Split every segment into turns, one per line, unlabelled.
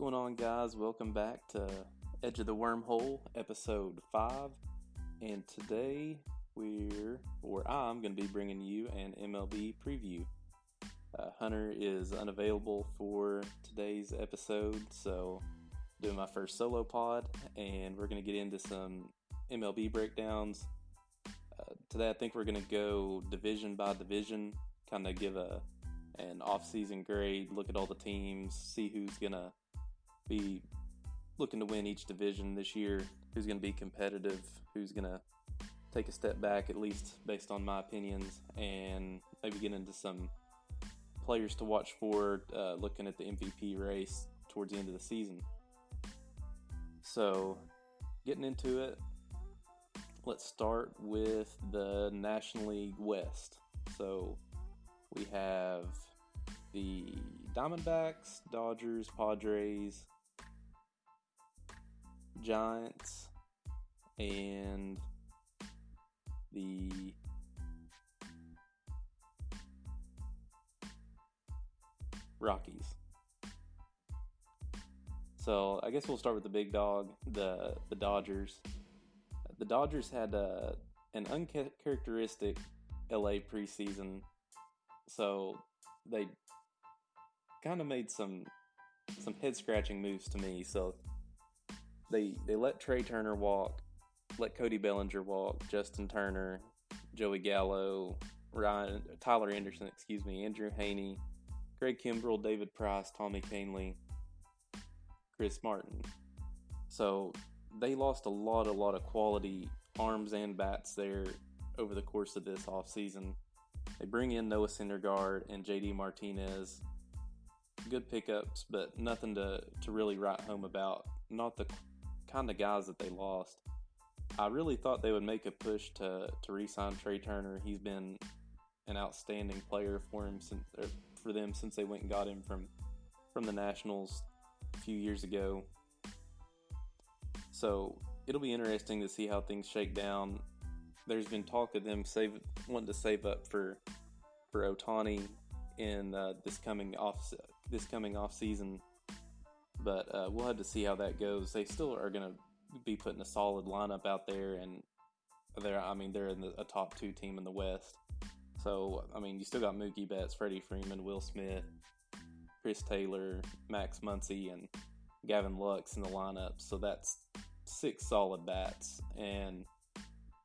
going on, guys? Welcome back to Edge of the Wormhole, episode 5. And today we're, or I'm going to be bringing you an MLB preview. Uh, Hunter is unavailable for today's episode, so doing my first solo pod, and we're going to get into some MLB breakdowns. Uh, today, I think we're going to go division by division, kind of give a an off-season grade, look at all the teams, see who's going to be looking to win each division this year, who's going to be competitive, who's going to take a step back, at least based on my opinions, and maybe get into some players to watch for, uh, looking at the MVP race towards the end of the season. So, getting into it, let's start with the National League West. So, we have the Diamondbacks, Dodgers, Padres, Giants, and the Rockies. So I guess we'll start with the big dog, the the Dodgers. The Dodgers had a, an uncharacteristic LA preseason, so they kind of made some some head scratching moves to me. So they they let Trea Turner walk, let Cody Bellinger walk, Justin Turner, Joey Gallo, Ryan Tyler Anderson, excuse me, Andrew Heaney, Greg Kimbrel, David Price, Tommy Kahnle, Chris Martin. So they lost a lot, a lot of quality arms and bats there over the course of this offseason. They bring in Noah Syndergaard and JD Martinez. Good pickups, but nothing to, to really write home about. Not the kind of guys that they lost. I really thought they would make a push to, to re-sign Trea Turner. He's been an outstanding player for him since for them since they went and got him from from the Nationals a few years ago. So it'll be interesting to see how things shake down. There's been talk of them save wanting to save up for for Ohtani in uh, this coming off this coming off season, but uh, we'll have to see how that goes. They still are going to be putting a solid lineup out there, and they're I mean they're in the, a top two team in the West. So I mean you still got Mookie Betts, Freddie Freeman, Will Smith, Chris Taylor, Max Muncy, and Gavin Lux in the lineup. So that's six solid bats. And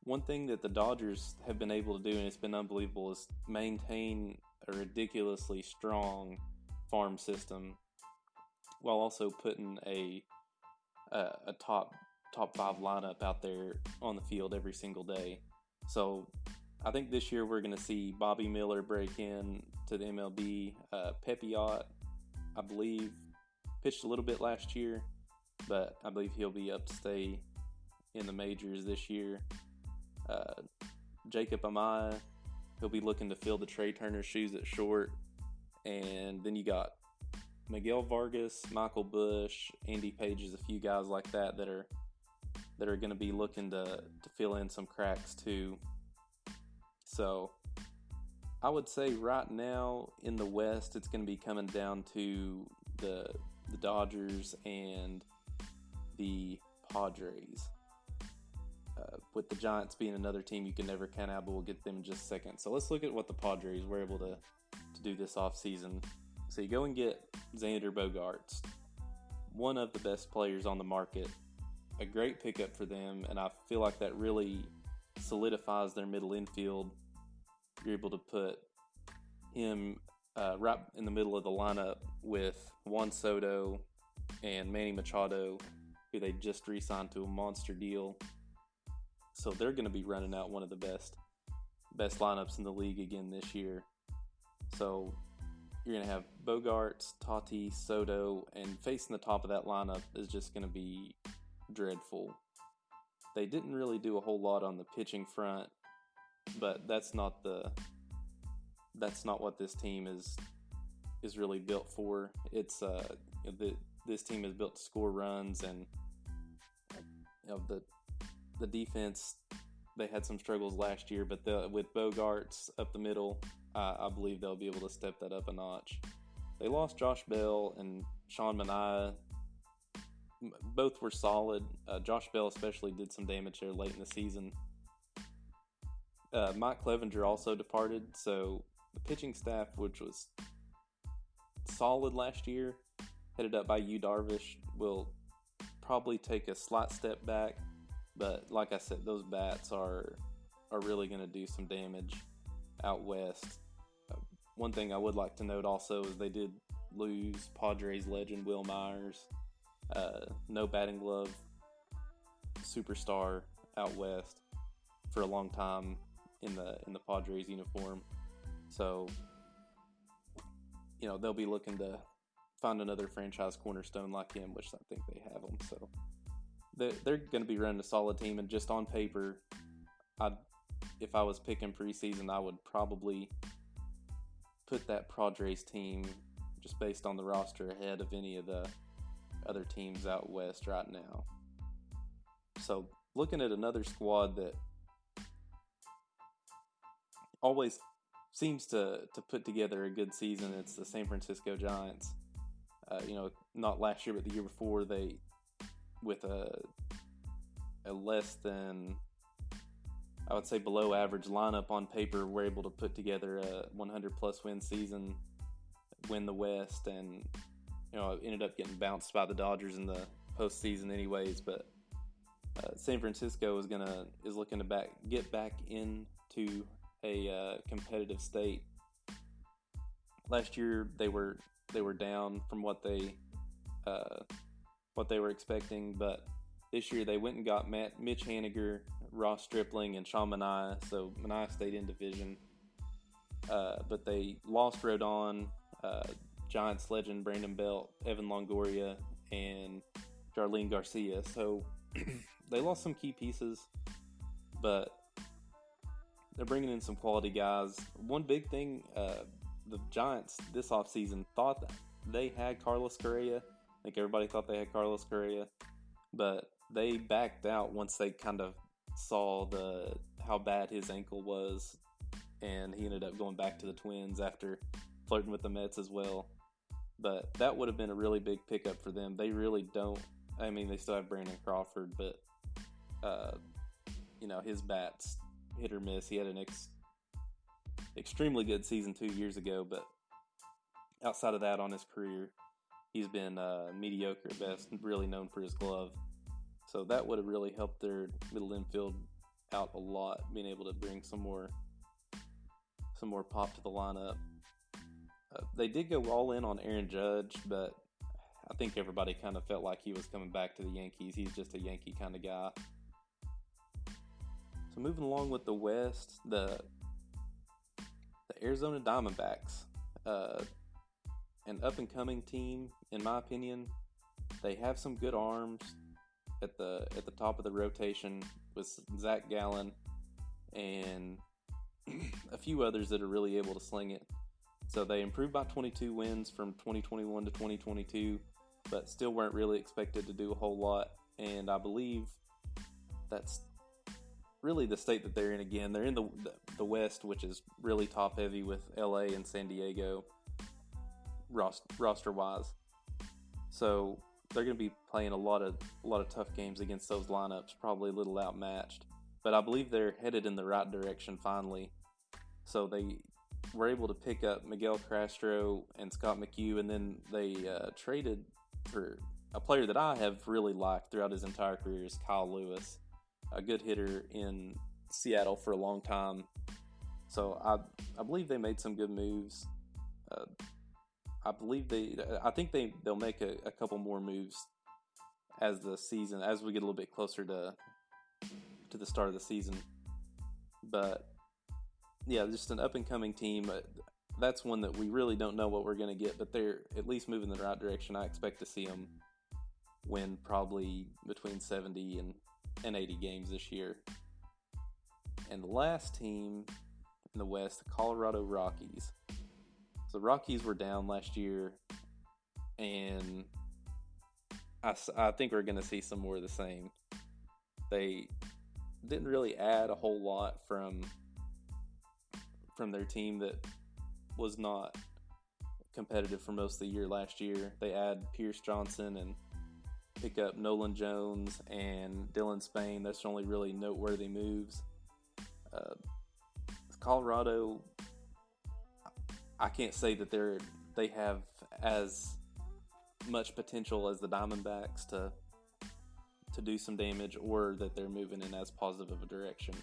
one thing that the Dodgers have been able to do, and it's been unbelievable, is maintain a ridiculously strong farm system while also putting a a, a top top five lineup out there on the field every single day. So I think this year we're going to see Bobby Miller break in to the MLB. Uh, Pepiot, I believe, pitched a little bit last year, but I believe he'll be up to stay in the majors this year. Uh, Jacob Amaya, he'll be looking to fill the Trea Turner shoes at short. And then you got Miguel Vargas, Michael Busch, Andy Pages, a few guys like that that are that are going to be looking to to fill in some cracks too. So I would say right now in the West, it's going to be coming down to the the Dodgers and the Padres. Uh, with the Giants being another team you can never count out, but we'll get them in just a second. So let's look at what the Padres were able to, to do this offseason. So you go and get Xander Bogaerts, one of the best players on the market, a great pickup for them, and I feel like that really solidifies their middle infield. You're able to put him uh, right in the middle of the lineup with Juan Soto and Manny Machado, who they just re signed to a monster deal. So they're going to be running out one of the best best lineups in the league again this year. So you're going to have Bogaerts, Tati, Soto, and facing the top of that lineup is just going to be dreadful. They didn't really do a whole lot on the pitching front, but that's not the that's not what this team is is really built for. It's uh the this team is built to score runs and you know the the defense they had some struggles last year, but the, with Bogaerts up the middle, uh, I believe they'll be able to step that up a notch. They lost Josh Bell and Sean Manaea. both were solid. Uh, Josh Bell especially did some damage there late in the season. Uh, Mike Clevinger also departed, so the pitching staff, which was solid last year, headed up by Yu Darvish, will probably take a slight step back. But like I said, those bats are are really going to do some damage out west. One thing I would like to note also is they did lose Padres legend Wil Myers, uh, no batting glove superstar out west for a long time in the in the Padres uniform. So you know they'll be looking to find another franchise cornerstone like him, which I think they have them. So they're, they're going to be running a solid team, and just on paper, I if I was picking preseason, I would probably put that Padres team just based on the roster ahead of any of the other teams out west right now. So, looking at another squad that always seems to, to put together a good season, it's the San Francisco Giants. Uh, you know, not last year, but the year before, they with a a less than I would say below average lineup on paper were able to put together a 100 plus win season, win the West, and you know ended up getting bounced by the Dodgers in the postseason anyways. But uh, San Francisco is gonna is looking to back get back into a uh, competitive state. Last year they were they were down from what they uh, what they were expecting, but this year they went and got Matt Mitch Haniger Ross Stripling and Sean Manaea. So Manaea stayed in division. Uh, but they lost Rodon, uh, Giants legend Brandon Belt, Evan Longoria, and Jarlin Garcia. So they lost some key pieces, but they're bringing in some quality guys. One big thing, uh, the Giants this offseason thought they had Carlos Correa. I think everybody thought they had Carlos Correa, but they backed out once they kind of saw the how bad his ankle was, and he ended up going back to the Twins after flirting with the Mets as well. But that would have been a really big pickup for them. They really don't. I mean, they still have Brandon Crawford, but uh, you know his bats hit or miss. He had an ex- extremely good season two years ago, but outside of that, on his career, he's been uh, mediocre at best. Really known for his glove. So that would have really helped their middle infield out a lot, being able to bring some more some more pop to the lineup. Uh, they did go all in on Aaron Judge, but I think everybody kind of felt like he was coming back to the Yankees. He's just a Yankee kind of guy. So moving along with the West, the the Arizona Diamondbacks, uh, an up and coming team, in my opinion. They have some good arms at the at the top of the rotation with Zach Gallen and a few others that are really able to sling it. So they improved by 22 wins from 2021 to 2022, but still weren't really expected to do a whole lot. And I believe that's really the state that they're in again. They're in the the West, which is really top heavy with LA and San Diego roster wise. So they're going to be playing a lot of a lot of tough games against those lineups, probably a little outmatched. But I believe they're headed in the right direction finally. So they were able to pick up Miguel Castro and Scott McHugh, and then they uh, traded for a player that I have really liked throughout his entire career is Kyle Lewis, a good hitter in Seattle for a long time. So I I believe they made some good moves. Uh, I believe they. I think they they'll make a, a couple more moves as the season as we get a little bit closer to to the start of the season. But yeah, just an up and coming team. That's one that we really don't know what we're going to get, but they're at least moving in the right direction. I expect to see them win probably between 70 and, and 80 games this year. And the last team in the West, the Colorado Rockies the Rockies were down last year, and I, I think we're going to see some more of the same. They didn't really add a whole lot from from their team that was not competitive for most of the year last year. They add Pierce Johnson and pick up Nolan Jones and Dylan Spain. That's only really noteworthy moves. Uh, Colorado, I can't say that they're they have as much potential as the Diamondbacks to to do some damage, or that they're moving in as positive of a direction.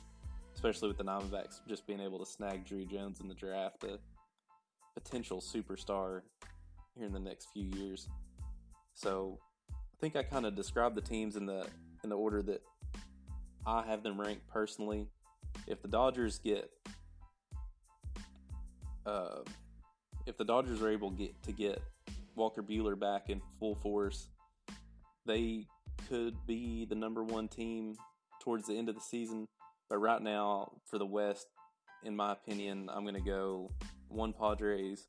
Especially with the Diamondbacks just being able to snag Drew Jones in the draft, a potential superstar here in the next few years. So I think I kind of described the teams in the in the order that I have them ranked personally. If the Dodgers get uh, if the Dodgers are able to get to get Walker Buehler back in full force, they could be the number one team towards the end of the season. But right now, for the West, in my opinion, I'm going to go one Padres,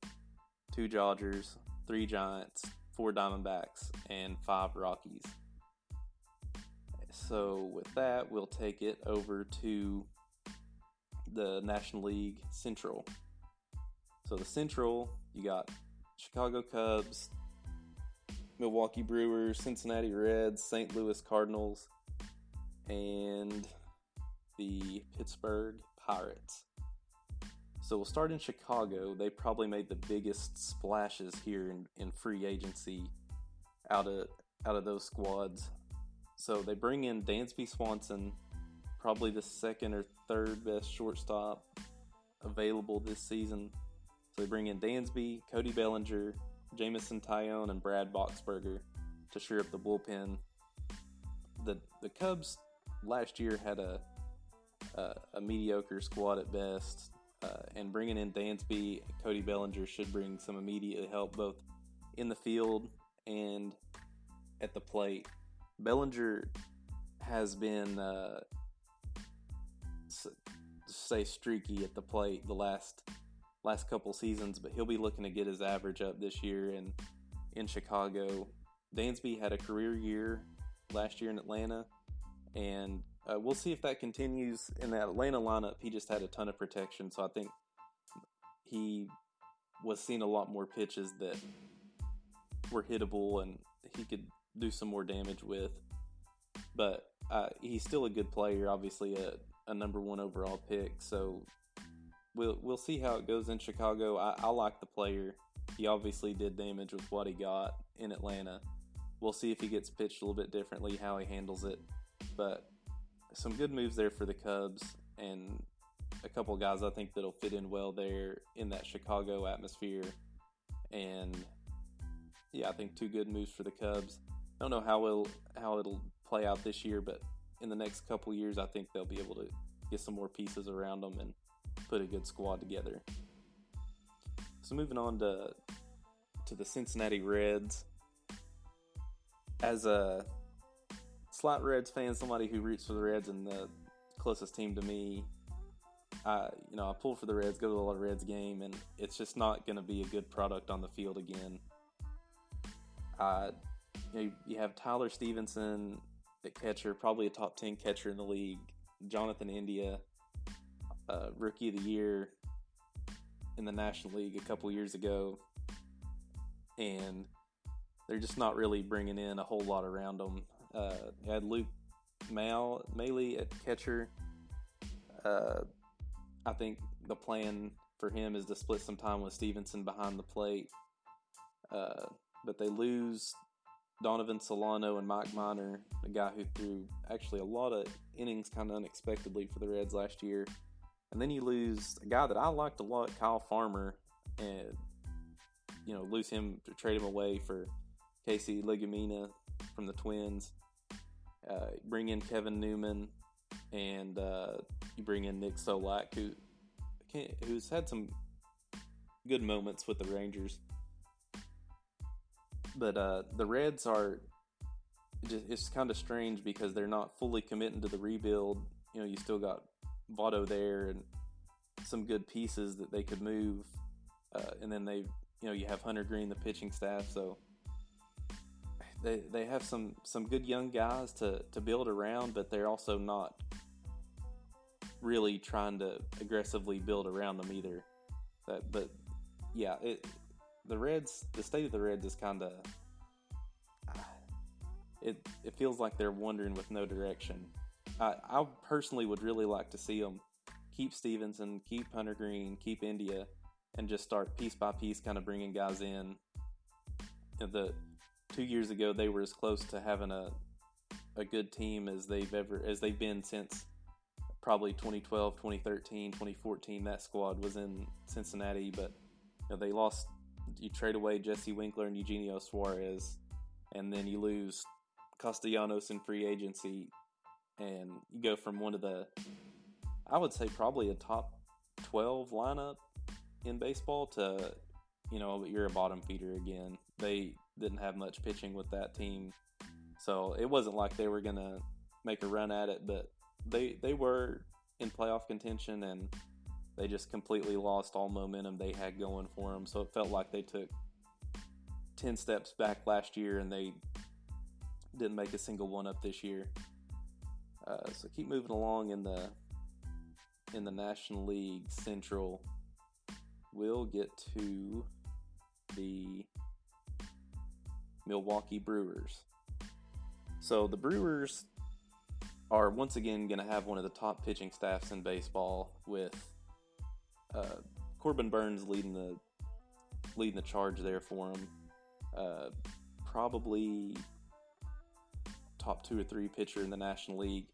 two Dodgers, three Giants, four Diamondbacks, and five Rockies. So, with that, we'll take it over to the National League Central. So, the Central, you got Chicago Cubs, Milwaukee Brewers, Cincinnati Reds, St. Louis Cardinals, and the Pittsburgh Pirates. So we'll start in Chicago. They probably made the biggest splashes here in, in free agency out of out of those squads. So they bring in Dansby Swanson, probably the second or third best shortstop available this season. So they bring in Dansby, Cody Bellinger, Jameson Taillon, and Brad Boxberger to shore up the bullpen. The the Cubs last year had a a, a mediocre squad at best, uh, and bringing in Dansby, Cody Bellinger should bring some immediate help both in the field and at the plate. Bellinger has been uh, say streaky at the plate the last last couple seasons, but he'll be looking to get his average up this year in in Chicago. Dansby had a career year last year in Atlanta, and uh, we'll see if that continues in that Atlanta lineup. He just had a ton of protection, so I think he was seeing a lot more pitches that were hittable and he could do some more damage with. But uh, he's still a good player, obviously a, a number one overall pick. So we'll we'll see how it goes in Chicago. I, I like the player. He obviously did damage with what he got in Atlanta. We'll see if he gets pitched a little bit differently, how he handles it. But some good moves there for the Cubs and a couple guys I think that'll fit in well there in that Chicago atmosphere. And yeah, I think two good moves for the Cubs. I don't know how it'll how it'll play out this year, but in the next couple years, I think they'll be able to get some more pieces around them and put a good squad together. So moving on to to the Cincinnati Reds. As a slight Reds fan, somebody who roots for the Reds and the closest team to me, I you know I pull for the Reds, go to a lot of Reds game, and it's just not going to be a good product on the field again. Uh, you, know, you have Tyler Stephenson, at catcher, probably a top ten catcher in the league. Jonathan India, uh, rookie of the year in the National League a couple years ago, and they're just not really bringing in a whole lot around them. Uh, had Luke Mal Maile at catcher. Uh, I think the plan for him is to split some time with Stephenson behind the plate. Uh, but they lose Donovan Solano and Mike Minor, a guy who threw actually a lot of innings kind of unexpectedly for the Reds last year. And then you lose a guy that I liked a lot, Kyle Farmer, and you know lose him to trade him away for Casey Legumina from the Twins. Uh, bring in Kevin Newman, and uh, you bring in Nick Solak, who who's had some good moments with the Rangers. But uh, the Reds are just, it's kind of strange because they're not fully committing to the rebuild. You know, you still got Votto there and some good pieces that they could move, uh, and then they, you know, you have Hunter Greene, the pitching staff, so they they have some some good young guys to to build around, but they're also not really trying to aggressively build around them either. But, but yeah, it the Reds, the state of the Reds is kind of it it feels like they're wandering with no direction. I, I personally would really like to see them keep Stephenson, keep Hunter Greene, keep India, and just start piece by piece, kind of bringing guys in. The two years ago, they were as close to having a a good team as they've ever as they've been since probably 2012, 2013, 2014. That squad was in Cincinnati, but you know, they lost. You trade away Jesse Winkler and Eugenio Suarez, and then you lose Castellanos in free agency, and you go from one of the, I would say probably a top 12 lineup in baseball to, you know, you're a bottom feeder again. They didn't have much pitching with that team, so it wasn't like they were gonna make a run at it, but they they were in playoff contention and they just completely lost all momentum they had going for them. So it felt like they took 10 steps back last year and they didn't make a single one up this year. Uh, so keep moving along in the in the National League Central. We'll get to the Milwaukee Brewers. So the Brewers are once again going to have one of the top pitching staffs in baseball with uh, Corbin Burnes leading the leading the charge there for them. Uh, probably top two or three pitcher in the National League.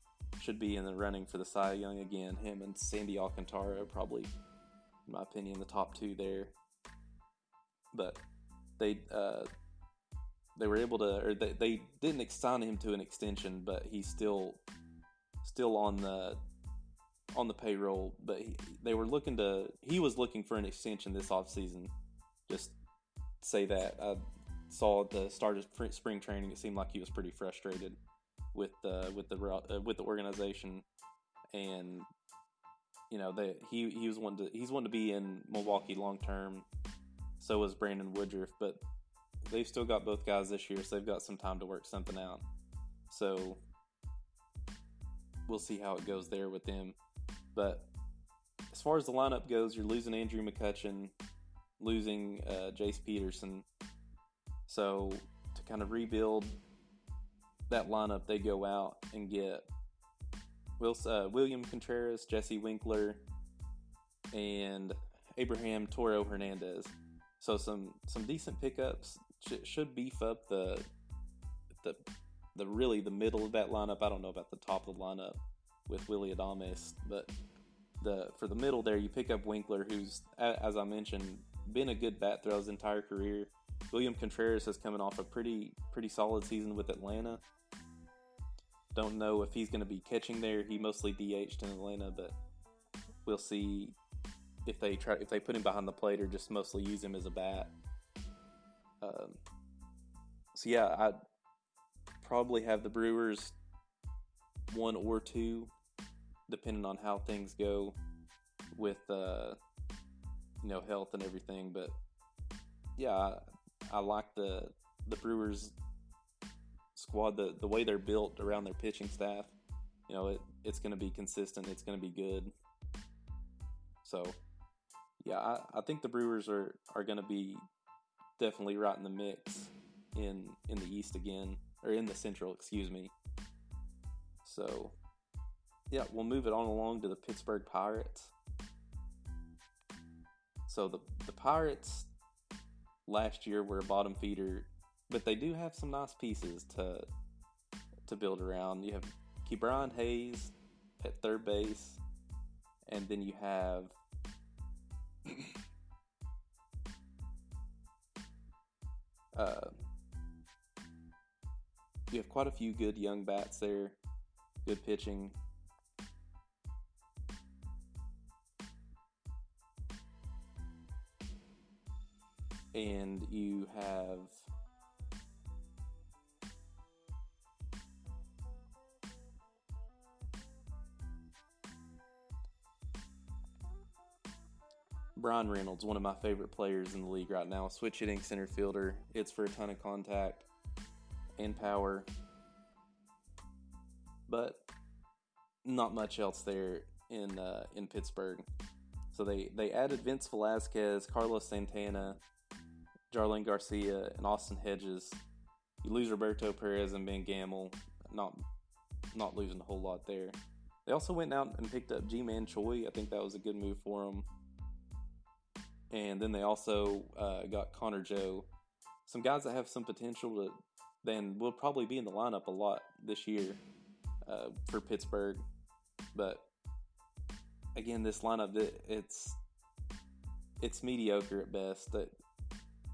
Should be in the running for the Cy Young again. Him and Sandy Alcantara probably, in my opinion, the top two there. But they uh, they were able to, or they, they didn't sign him to an extension, but he's still still on the on the payroll. But he, they were looking to, he was looking for an extension this offseason. Just say that I saw at the start of spring training, it seemed like he was pretty frustrated with the with the uh, with the organization, and you know they he he was one to he's one to be in Milwaukee long term. So was Brandon Woodruff, but they've still got both guys this year, so they've got some time to work something out. So we'll see how it goes there with them. But as far as the lineup goes, you're losing Andrew McCutchen, losing uh, Jace Peterson. So to kind of rebuild that lineup, they go out and get Will, uh, William Contreras, Jesse Winkler, and Abraham Toro Hernandez. So some some decent pickups should, should beef up the the the really the middle of that lineup. I don't know about the top of the lineup with Willie Adames, but the for the middle there, you pick up Winkler, who's as I mentioned been a good bat throughout his entire career. William Contreras is coming off a pretty pretty solid season with Atlanta. Don't know if he's going to be catching there. He mostly DH'd in Atlanta, but we'll see if they try if they put him behind the plate or just mostly use him as a bat. Um, so yeah, I probably have the Brewers one or two, depending on how things go with uh, you know health and everything. But yeah, I, like the the Brewers squad, the the way they're built around their pitching staff. You know, it it's going to be consistent. It's going to be good. So, yeah, I, I think the Brewers are are going to be definitely right in the mix in in the East again, or in the Central, excuse me. So, yeah, we'll move it on along to the Pittsburgh Pirates. So the the Pirates last year were a bottom feeder, but they do have some nice pieces to to build around. You have Ke'Bryan Hayes at third base, and then you have uh, you have quite a few good young bats there, good pitching. And you have Bryan Reynolds, one of my favorite players in the league right now, switch hitting center fielder. It's for a ton of contact and power, but not much else there in uh, in Pittsburgh. So they they added Vince Velasquez, Carlos Santana, Jarlin Garcia, and Austin Hedges You lose Roberto Perez and Ben Gamel, not not losing a whole lot there. They also went out and picked up Ji-Man Choi. I think that was a good move for them. And then they also uh, got Connor Joe, some guys that have some potential to then will probably be in the lineup a lot this year uh, for Pittsburgh. But again, this lineup it's it's mediocre at best. That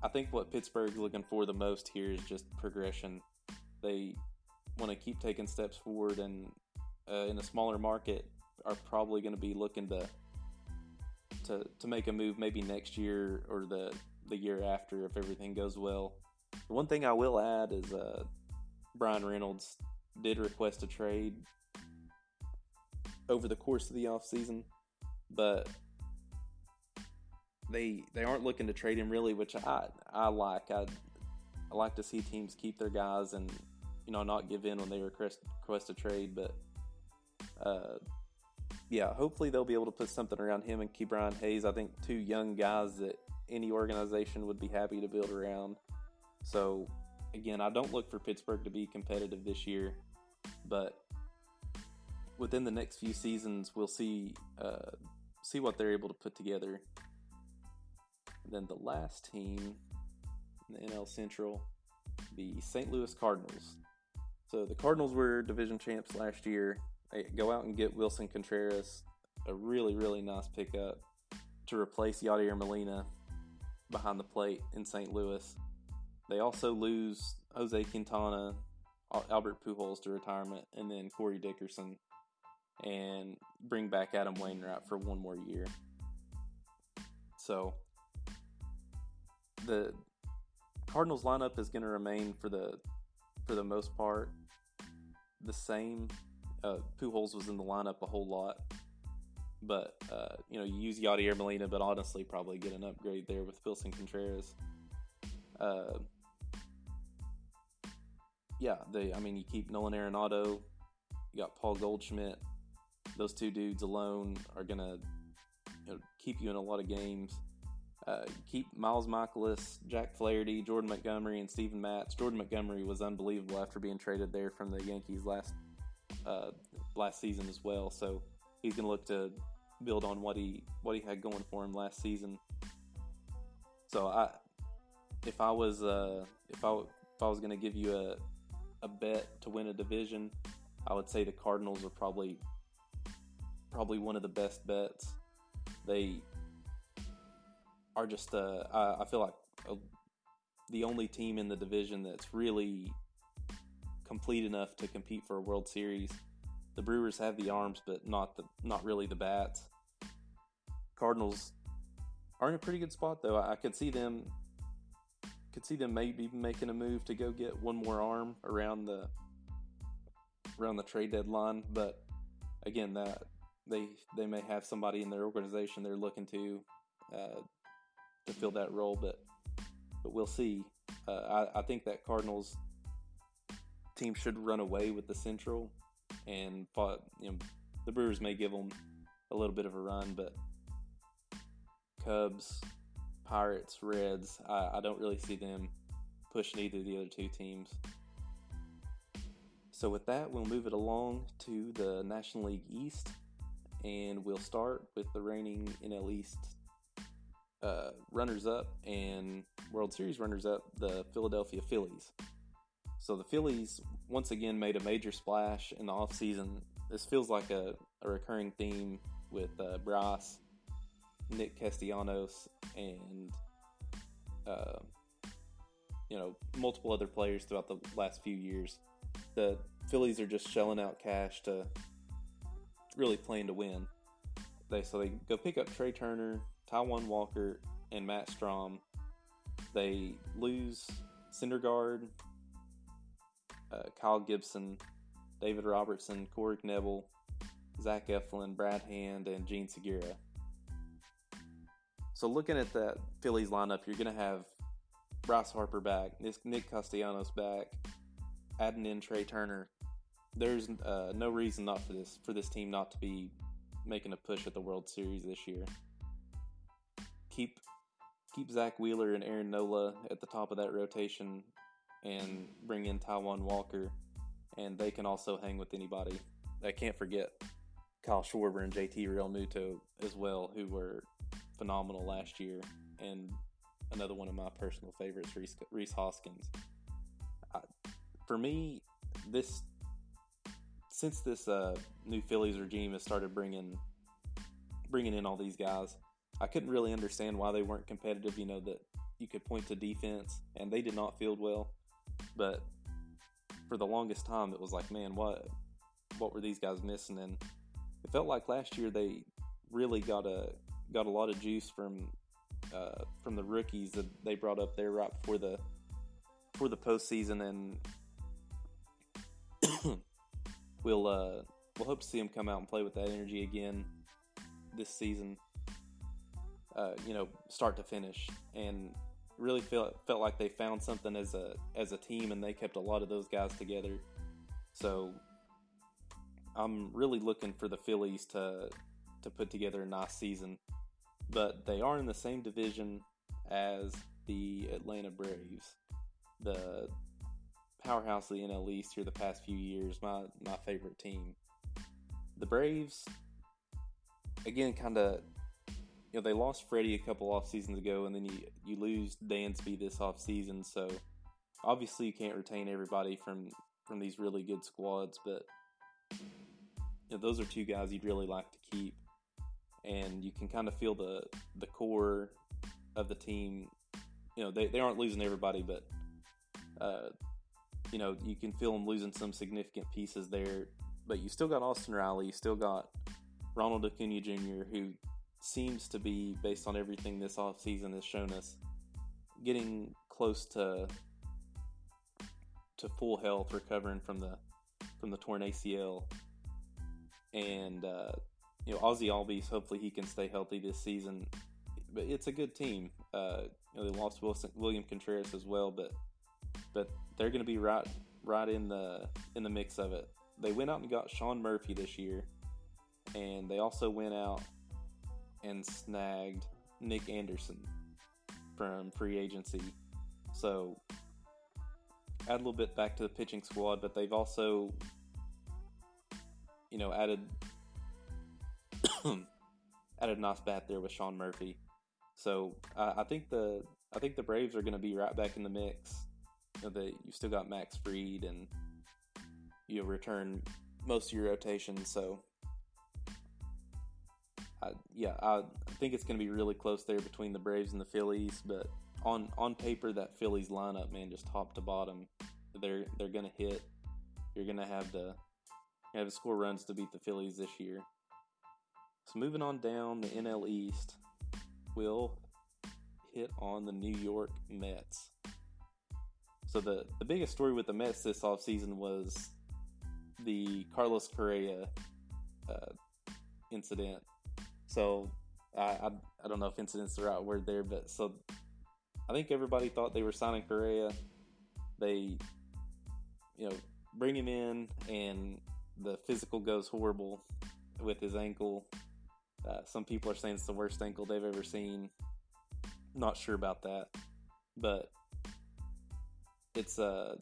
I think what Pittsburgh's looking for the most here is just progression. They want to keep taking steps forward, and uh, in a smaller market, are probably going to be looking to to to make a move maybe next year or the the year after if everything goes well. One thing I will add is uh, Bryan Reynolds did request a trade over the course of the offseason, but they they aren't looking to trade him really, which I I like. I I like to see teams keep their guys and you know not give in when they request request a trade, but uh, yeah, hopefully they'll be able to put something around him and Ke'Bryan Hayes. I think two young guys that any organization would be happy to build around. So again, I don't look for Pittsburgh to be competitive this year, but within the next few seasons, we'll see uh, see what they're able to put together. And then the last team in the NL Central, the St. Louis Cardinals. So the Cardinals were division champs last year. They go out and get Willson Contreras, a really really nice pickup to replace Yadier Molina behind the plate in St. Louis. They also lose Jose Quintana, Albert Pujols to retirement, and then Corey Dickerson, and bring back Adam Wainwright for one more year. So the Cardinals lineup is going to remain for the for the most part the same. Uh, Pujols was in the lineup a whole lot, but uh, you know you use Yadier Molina, but honestly probably get an upgrade there with Willson Contreras. Uh, yeah, they. I mean, you keep Nolan Arenado, you got Paul Goldschmidt. Those two dudes alone are gonna you know, keep you in a lot of games. Uh, keep Miles Mikolas, Jack Flaherty, Jordan Montgomery, and Steven Matz. Jordan Montgomery was unbelievable after being traded there from the Yankees last uh, last season as well. So he's going to look to build on what he what he had going for him last season. So I, if I was uh, if I if I was going to give you a a bet to win a division, I would say the Cardinals are probably probably one of the best bets. They are just uh, I, I feel like a, the only team in the division that's really complete enough to compete for a World Series. The Brewers have the arms, but not the not really the bats. Cardinals are in a pretty good spot though. I, I could see them could see them maybe making a move to go get one more arm around the around the trade deadline, but again, that they they may have somebody in their organization they're looking to uh, to fill that role, but but we'll see. Uh, I, I think that Cardinals team should run away with the Central, and you know the Brewers may give them a little bit of a run, but Cubs, Pirates, Reds, I, I don't really see them pushing either of the other two teams. So with that, we'll move it along to the National League East, and we'll start with the reigning NL East uh, runners up and World Series runners up, the Philadelphia Phillies. So the Phillies once again made a major splash in the offseason. This feels like a, a recurring theme with uh, Bryce, Nick Castellanos, and uh, you know multiple other players throughout the last few years. The Phillies are just shelling out cash to really playing to win. They so they go pick up Trea Turner, Taijuan Walker, and Matt Strahm. They lose Syndergaard, uh, Kyle Gibson, David Robertson, Corey Knebel, Zach Eflin, Brad Hand, and Jean Segura. So looking at that Phillies lineup, you're going to have Bryce Harper back, Nick Castellanos back, adding in Trea Turner. There's uh, no reason not for this for this team not to be making a push at the World Series this year keep keep Zack Wheeler and Aaron Nola at the top of that rotation, and bring in Taijuan Walker, and they can also hang with anybody. I can't forget Kyle Schwarber and JT Realmuto as well, who were phenomenal last year, and another one of my personal favorites, Reese, Rhys Hoskins. I, for me, this since this uh, new Phillies regime has started bringing bringing in all these guys, I couldn't really understand why they weren't competitive. You know that you could point to defense, and they did not field well, but for the longest time, it was like, man, what what were these guys missing? And it felt like last year they really got a got a lot of juice from uh, from the rookies that they brought up there right before the for the postseason, and we'll uh, we'll hope to see them come out and play with that energy again this season. Uh, you know, start to finish, and really felt felt like they found something as a as a team, and they kept a lot of those guys together. So I'm really looking for the Phillies to to put together a nice season, but they are in the same division as the Atlanta Braves, the powerhouse of the NL East here the past few years. My my favorite team, the Braves. Again, kind of, you know, they lost Freddie a couple off seasons ago, and then you you lose Dansby this off season. So obviously, you can't retain everybody from from these really good squads, but you know, those are two guys you'd really like to keep, and you can kind of feel the the core of the team. You know, they, they aren't losing everybody, but uh, you know you can feel them losing some significant pieces there. But you still got Austin Riley, you still got Ronald Acuna Jr., who seems to be, based on everything this offseason has shown us, getting close to to full health, recovering from the from the torn ACL and uh, you know Ozzy Albies. Hopefully, he can stay healthy this season. But it's a good team. Uh, you know, they lost Wilson, William Contreras as well, but but they're going to be right right in the in the mix of it. They went out and got Sean Murphy this year, and they also went out and snagged Nick Anderson from free agency. So add a little bit back to the pitching squad, but they've also you know, added added a nice bat there with Sean Murphy. So uh, I think the I think the Braves are going to be right back in the mix. You know, you still got Max Fried and you return most of your rotation. So Yeah, I think it's going to be really close there between the Braves and the Phillies. But on on paper, that Phillies lineup, man, just top to bottom, they're they're going to hit. You're going to have the have to score runs to beat the Phillies this year. So moving on down the NL East, we'll hit on the New York Mets. So the, the biggest story with the Mets this offseason was the Carlos Correa uh, incident. So I, I, I don't know if incident's the right word there, but so I think everybody thought they were signing Correa. They, you know, bring him in and the physical goes horrible with his ankle. Uh, some people are saying it's the worst ankle they've ever seen. Not sure about that, but it's uh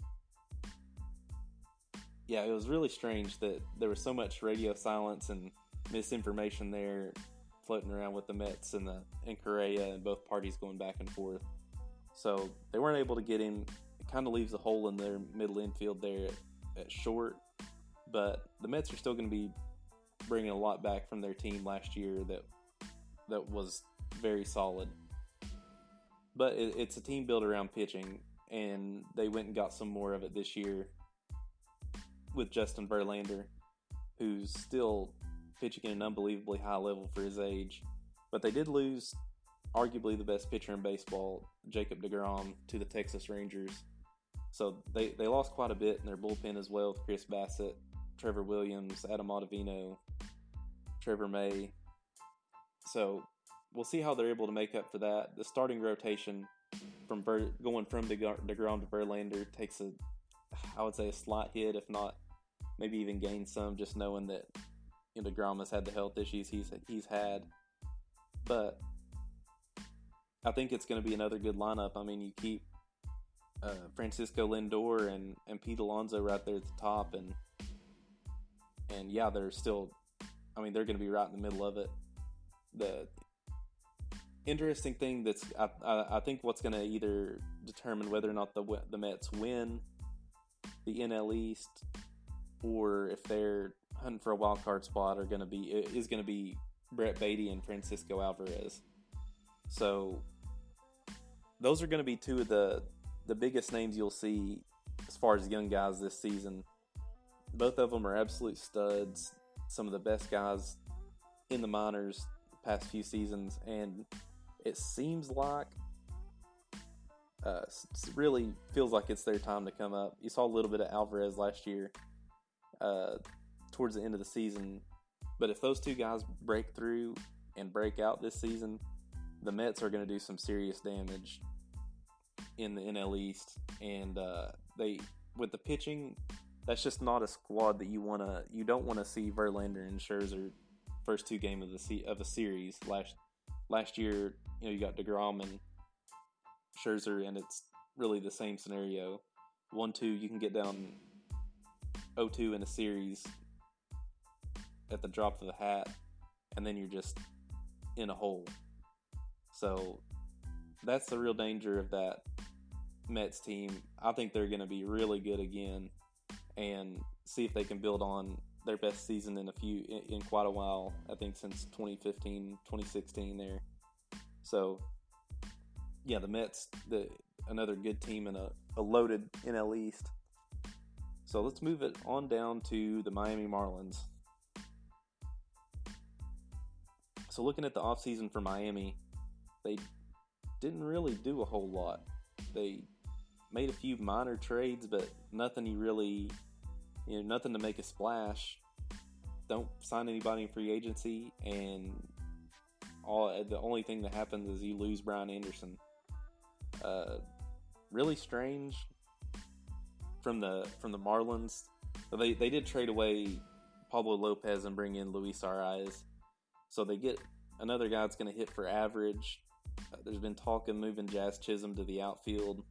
yeah, it was really strange that there was so much radio silence and misinformation there floating around with the Mets and the and Correa and both parties going back and forth. So they weren't able to get him. It kind of leaves a hole in their middle infield there at, at short but the Mets are still going to be bringing a lot back from their team last year that that was very solid. But it, it's a team built around pitching, and they went and got some more of it this year with Justin Verlander, who's still pitching at an unbelievably high level for his age. But they did lose arguably the best pitcher in baseball, Jacob DeGrom, to the Texas Rangers. So they, they lost quite a bit in their bullpen as well with Chris Bassitt, Trevor Williams, Adam Ottavino, Trevor May. So we'll see how they're able to make up for that. The starting rotation from Ver, going from DeGrom to Verlander takes a, I would say, a slight hit, if not maybe even gain some, just knowing that DeGrom has had the health issues he's he's had. But I think it's going to be another good lineup. I mean, you keep uh, Francisco Lindor and and Pete Alonso right there at the top, and and yeah, they're still. I mean, they're going to be right in the middle of it. The interesting thing that's I, I, I think what's going to either determine whether or not the the Mets win the NL East or if they're hunting for a wild card spot are going to be is going to be Brett Baty and Francisco Alvarez. So those are going to be two of the the biggest names you'll see as far as young guys this season. Both of them are absolute studs, some of the best guys in the minors past few seasons, and it seems like uh, really feels like it's their time to come up. You saw a little bit of Alvarez last year, uh, towards the end of the season, but if those two guys break through and break out this season, the Mets are going to do some serious damage in the NL East, and uh, they with the pitching, that's just not a squad that you want to. You don't want to see Verlander and Scherzer first two game of the of a series last last year. You know you got Degrom and Scherzer, and it's really the same scenario. One two, you can get down 0-2 in a series at the drop of the hat, and then you're just in a hole. So that's the real danger of that Mets team. I think they're going to be really good again and see if they can build on their best season in a few in, in quite a while. I think since 2015, 2016 there. So yeah, the Mets, the another good team and a, a loaded NL East. So let's move it on down to the Miami Marlins. So looking at the offseason for Miami, they didn't really do a whole lot. They made a few minor trades, but nothing you really, you know, nothing to make a splash. Don't sign anybody in free agency, and all the only thing that happens is you lose Brian Anderson. Uh, really strange from the from the Marlins. They they did trade away Pablo Lopez and bring in Luis Arraez, so they get another guy that's going to hit for average. Uh, there's been talk of moving Jazz Chisholm to the outfield.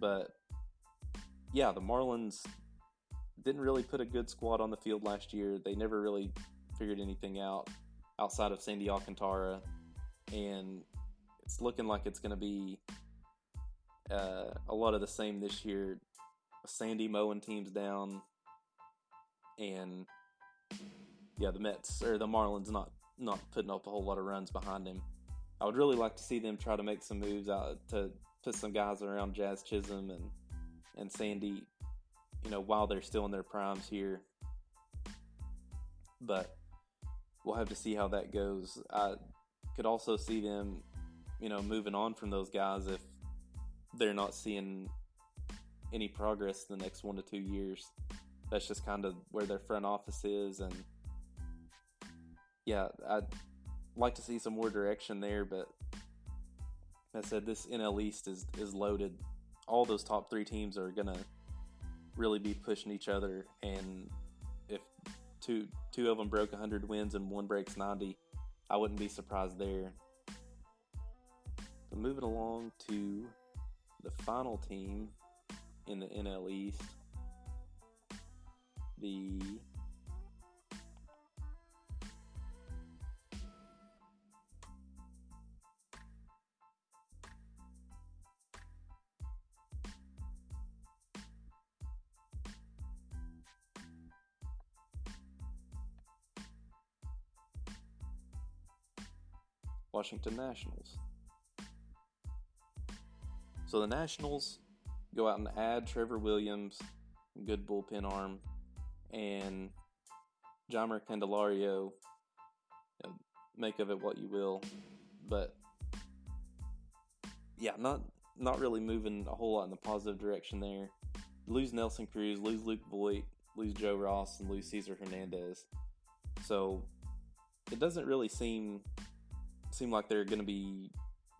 But yeah, the Marlins didn't really put a good squad on the field last year. They never really figured anything out outside of Sandy Alcantara, and it's looking like it's going to be uh, a lot of the same this year. Sandy mowing teams down, and yeah, the Mets or the Marlins not not putting up a whole lot of runs behind him. I would really like to see them try to make some moves out to put some guys around Jazz Chisholm and and Sandy, you know, while they're still in their primes here. But we'll have to see how that goes. I could also see them, you know, moving on from those guys if they're not seeing any progress in the next one to two years. That's just kind of where their front office is, and yeah, I'd like to see some more direction there, but I said this NL East is is loaded. All those top three teams are gonna really be pushing each other, and if two two of them broke 100 wins and one breaks 90, I wouldn't be surprised there. Moving along to the final team in the NL East, the Washington Nationals. So the Nationals go out and add Trevor Williams, good bullpen arm, and Jeimer Candelario. Make of it what you will, but yeah, not not really moving a whole lot in the positive direction there. Lose Nelson Cruz, lose Luke Voit, lose Joe Ross, and lose Cesar Hernandez. So it doesn't really seem seem like they're going to be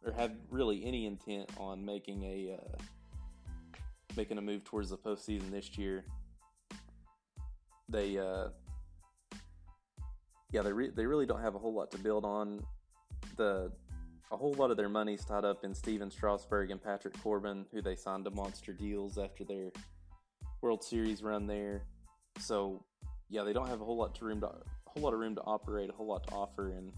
or have really any intent on making a uh, making a move towards the postseason this year. They uh, yeah they re- they really don't have a whole lot to build on. The a whole lot of their money's tied up in Stephen Strasburg and Patrick Corbin, who they signed to monster deals after their World Series run there. So, yeah, they don't have a whole lot to room to a whole lot of room to operate, a whole lot to offer in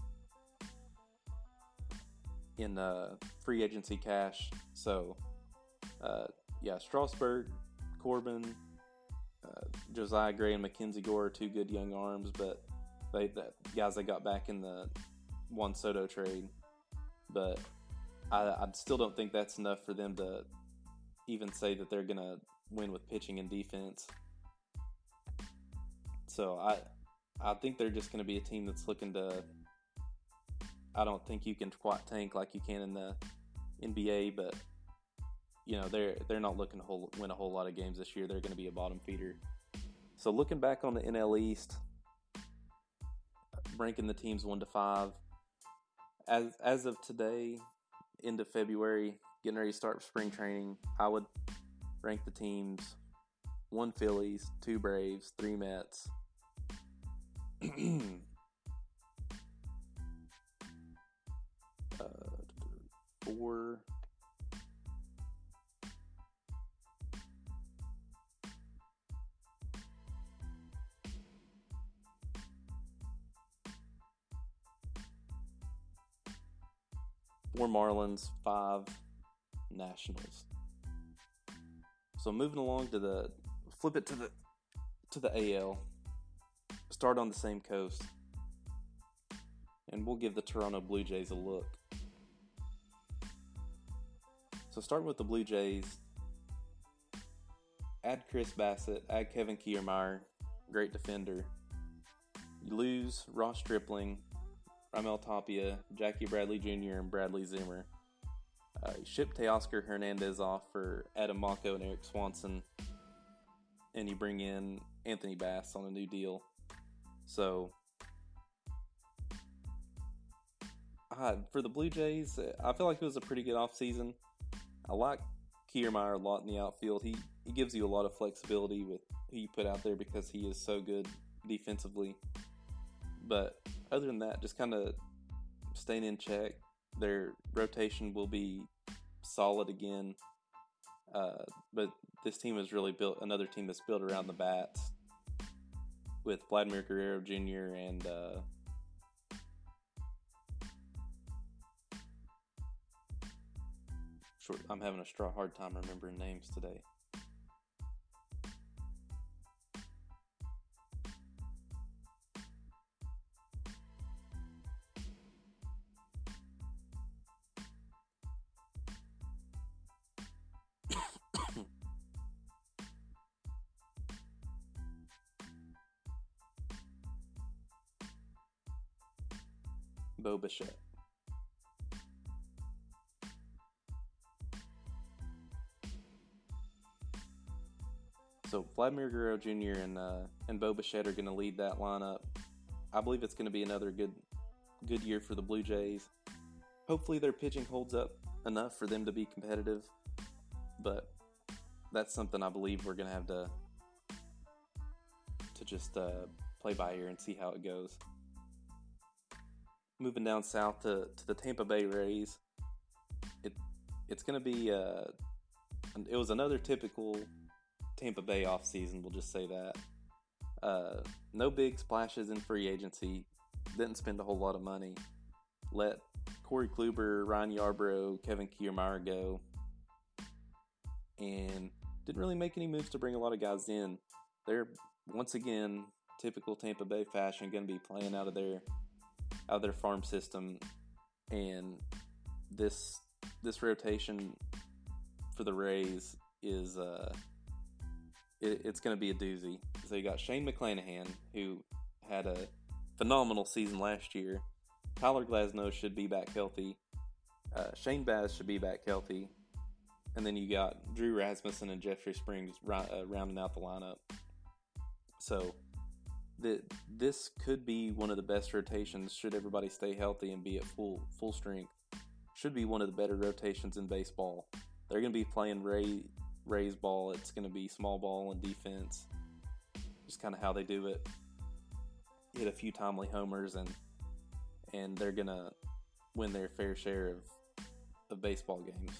in uh, free agency cash. So, uh, yeah, Strasburg, Corbin, uh, Josiah Gray, and Mackenzie Gore are two good young arms, but they the guys they got back in the Juan Soto trade. But I, I still don't think that's enough for them to even say that they're gonna win with pitching and defense. So I I think they're just going to be a team that's looking to. I don't think you can quite tank like you can in the NBA, but you know they're they're not looking to whole, win a whole lot of games this year. They're going to be a bottom feeder. So looking back on the NL East, ranking the teams one to five, as as of today, end of February, getting ready to start spring training, I would rank the teams one Phillies, two Braves, three Mets. four. Four Marlins, five Nationals. So moving along to the flip it to the to the AL. Start on the same coast. And we'll give the Toronto Blue Jays a look. So starting with the Blue Jays, add Chris Bassitt, add Kevin Kiermaier, great defender. You lose Ross Stripling, Raimel Tapia, Jackie Bradley Jr., and Bradley Zimmer. Uh, you ship Teoscar Hernandez off for Adam Macko and Erik Swanson, and you bring in Anthony Bass on a new deal. So, uh, for the Blue Jays, I feel like it was a pretty good offseason. I like Kiermaier a lot in the outfield. He he gives you a lot of flexibility with who you put out there because he is so good defensively. But other than that, just kind of staying in check. Their rotation will be solid again. Uh, but this team is really built another team that's built around the bats with Vladimir Guerrero Jr. and uh, I'm having a straw hard time remembering names today. Bo. So Vladimir Guerrero Jr. and uh, and Bo Bichette are going to lead that lineup. I believe it's going to be another good good year for the Blue Jays. Hopefully their pitching holds up enough for them to be competitive, but that's something I believe we're going to have to to just uh, play by ear and see how it goes moving down south to, to the Tampa Bay Rays, it it's going to be uh, it was another typical Tampa Bay offseason. We'll just say that. Uh, no big splashes in free agency. Didn't spend a whole lot of money. Let Corey Kluber, Ryan Yarbrough, Kevin Kiermaier go, and didn't really make any moves to bring a lot of guys in. They're once again typical Tampa Bay fashion, going to be playing out of their out of their farm system, and this this rotation for the Rays is uh, it, it's going to be a doozy. So you got Shane McClanahan, who had a phenomenal season last year. Tyler Glasnow should be back healthy. Uh, Shane Baz should be back healthy. And then you got Drew Rasmussen and Jeffrey Springs uh, rounding out the lineup. So that this could be one of the best rotations should everybody stay healthy and be at full full strength. Should be one of the better rotations in baseball. They're going to be playing Ray Rays ball. It's going to be small ball and defense. Just kind of how they do it. Hit a few timely homers and and they're gonna win their fair share of of baseball games.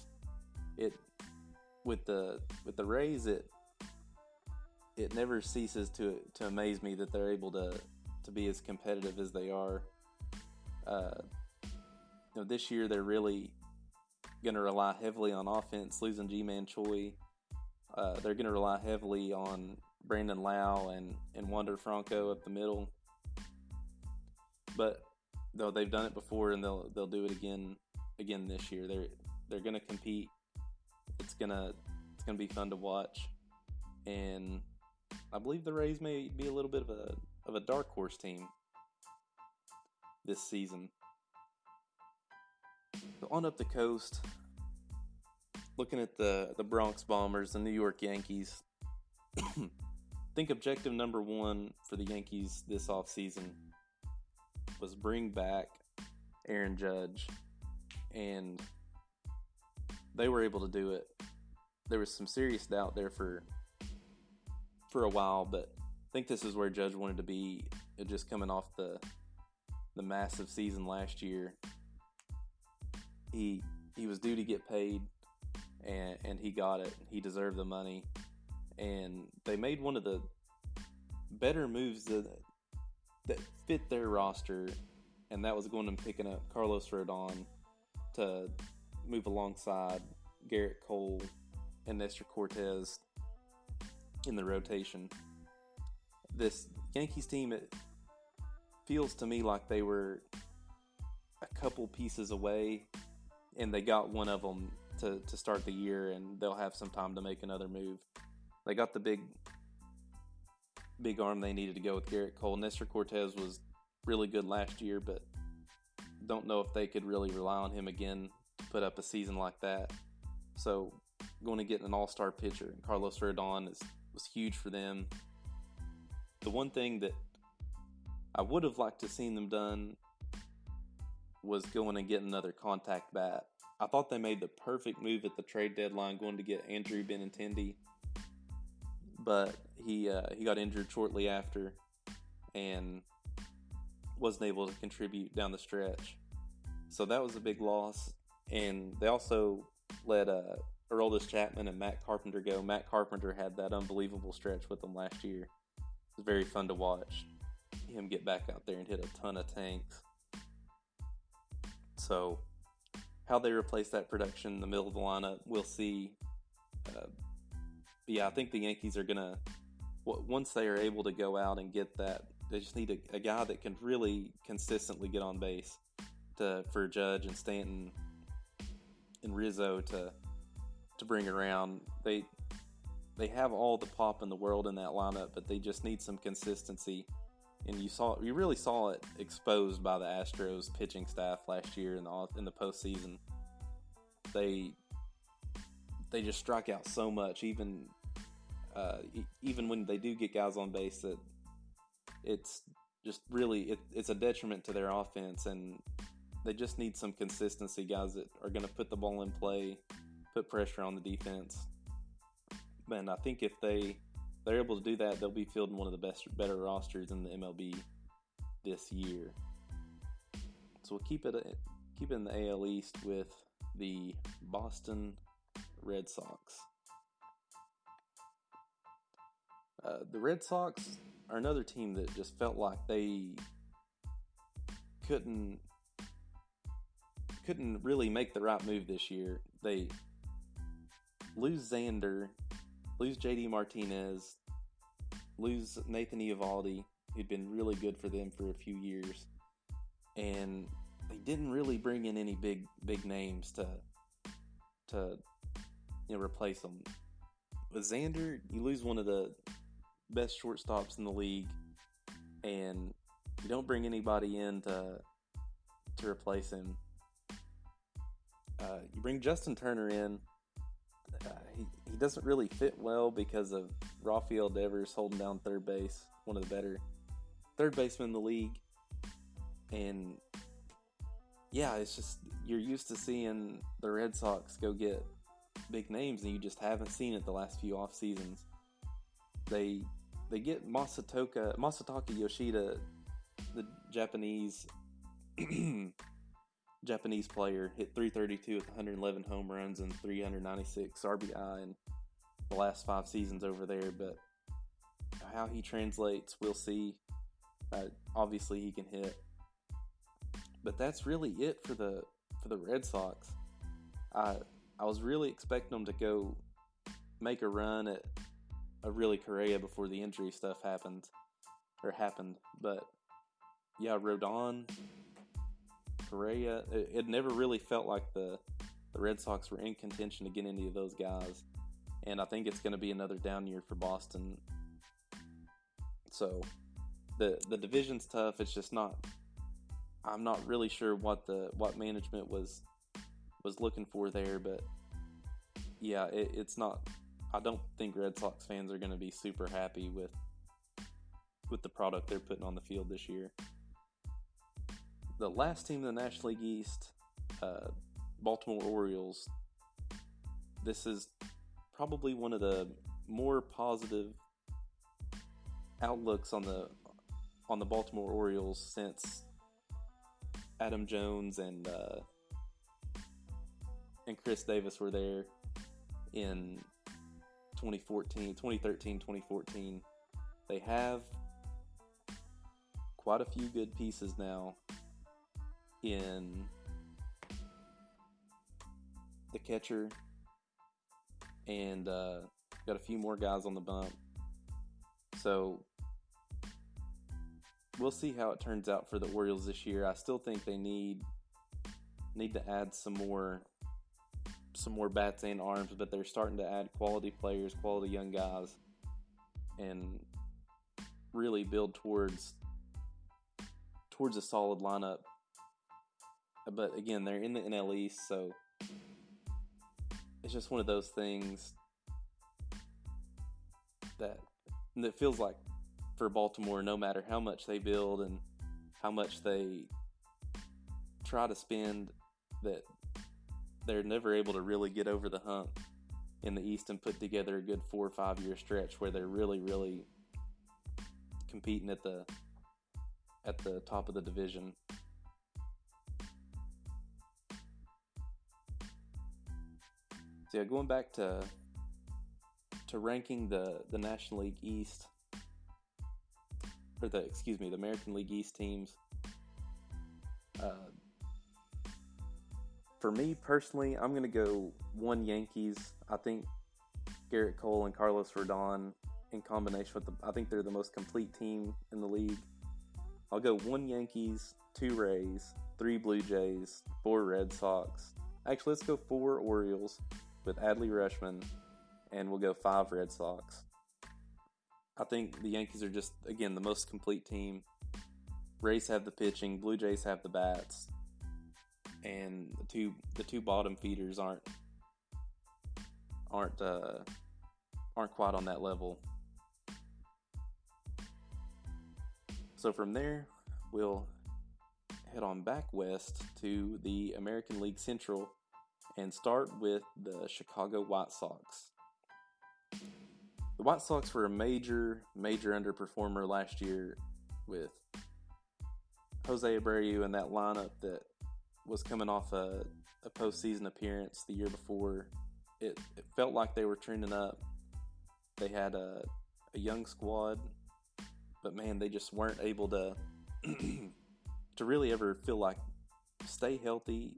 It with the with the Rays, it it never ceases to to amaze me that they're able to to be as competitive as they are. Uh, you know, this year they're really going to rely heavily on offense, losing Ji-Man Choi. Uh, they're going to rely heavily on Brandon Lowe and and Wander Franco up the middle. But though they've done it before and they'll they'll do it again again this year. They're they're going to compete. It's gonna it's gonna be fun to watch, and I believe the Rays may be a little bit of a of a dark horse team this season. So on up the coast, looking at the the Bronx Bombers, the New York Yankees. Think objective number one for the Yankees this offseason was bring back Aaron Judge, and they were able to do it. There was some serious doubt there for for a while, but I think this is where Judge wanted to be. Uh, just coming off the the massive season last year, he he was due to get paid, and and he got it. He deserved the money, and they made one of the better moves that that fit their roster, and that was going and picking up Carlos Rodon to move alongside Gerrit Cole and Nestor Cortes in the rotation. This Yankees team, it feels to me like they were a couple pieces away, and they got one of them to, to start the year, and they'll have some time to make another move. They got the big big arm they needed to go with Gerrit Cole. Nestor Cortes was really good last year, but don't know if they could really rely on him again to put up a season like that. So going to get an all-star pitcher and Carlos Rodon is was huge for them. The one thing that I would have liked to seen them done was going and get another contact bat. I thought they made the perfect move at the trade deadline going to get Andrew Benintendi, but he uh, he got injured shortly after and wasn't able to contribute down the stretch. So that was a big loss. And they also let uh, Chapman and Matt Carpenter go. Matt Carpenter had that unbelievable stretch with them last year. It was very fun to watch him get back out there and hit a ton of tanks. So, how they replace that production in the middle of the lineup, we'll see. Uh, yeah, I think the Yankees are gonna once they are able to go out and get that. They just need a, a guy that can really consistently get on base to for Judge and Stanton and Rizzo to to bring around. They they have all the pop in the world in that lineup, but they just need some consistency. And you saw you really saw it exposed by the Astros pitching staff last year in the in the postseason. They they just strike out so much, even uh, even when they do get guys on base, that it's just really it, it's a detriment to their offense, and they just need some consistency, guys that are going to put the ball in play, put pressure on the defense. And I think if they they're able to do that, they'll be fielding one of the best, better rosters in the MLB this year. So we'll keep it keep it in the AL East with the Boston Red Sox. Uh, the Red Sox are another team that just felt like they couldn't couldn't really make the right move this year. They lose Xander, lose JD Martinez, lose Nathan Eovaldi, who'd been really good for them for a few years, and they didn't really bring in any big big names to to you know replace them. With Xander, you lose one of the best shortstops in the league, and you don't bring anybody in to to replace him. Uh, you bring Justin Turner in. Uh, he, he doesn't really fit well because of Rafael Devers holding down third base, one of the better third basemen in the league. And yeah, it's just you're used to seeing the Red Sox go get big names, and you just haven't seen it the last few off seasons. They they get Masatoka Masataka Yoshida, the Japanese Japanese player, hit 332 with 111 home runs and 396 RBI in the last five seasons over there. But how he translates, we'll see. Uh, obviously, he can hit, but that's really it for the for the Red Sox. I I was really expecting them to go make a run at a really Correa before the injury stuff happened or happened, but yeah, Rodon, Correa, it, it never really felt like the the Red Sox were in contention to get any of those guys, and I think it's going to be another down year for Boston. So the the division's tough. It's just not. I'm not really sure what the what management was was looking for there, but yeah, it, it's not. I don't think Red Sox fans are going to be super happy with with the product they're putting on the field this year. The last team in the National League East, uh, Baltimore Orioles. This is probably one of the more positive outlooks on the on the Baltimore Orioles since Adam Jones and uh, and Chris Davis were there in 2014, 2013, 2014. They have quite a few good pieces now in the catcher and uh, got a few more guys on the bump. So we'll see how it turns out for the Orioles this year. I still think they need need to add some more some more bats and arms, but they're starting to add quality players, quality young guys, and really build towards towards a solid lineup. But again, they're in the NL East, so it's just one of those things that that feels like for Baltimore, no matter how much they build and how much they try to spend, that they're never able to really get over the hump in the East and put together a good four or five year stretch where they're really, really competing at the at the top of the division. So yeah, going back to to ranking the the National League East or the excuse me the American League East teams. Uh, for me personally, I'm going to go one Yankees. I think Gerrit Cole and Carlos Rodon in combination with the, I think they're the most complete team in the league. I'll go one Yankees, two Rays, three Blue Jays, four Red Sox. Actually, let's go four Orioles with Adley Rutschman, and we'll go five Red Sox. I think the Yankees are just again the most complete team. Rays have the pitching, Blue Jays have the bats and the two the two bottom feeders aren't aren't uh, aren't quite on that level. So from there, we'll head on back west to the American League Central and start with the Chicago White Sox. The White Sox were a major, major underperformer last year with Jose Abreu and that lineup that was coming off a, a postseason appearance the year before. It, it felt like they were trending up. They had a, a young squad, but man, they just weren't able to to really ever feel like stay healthy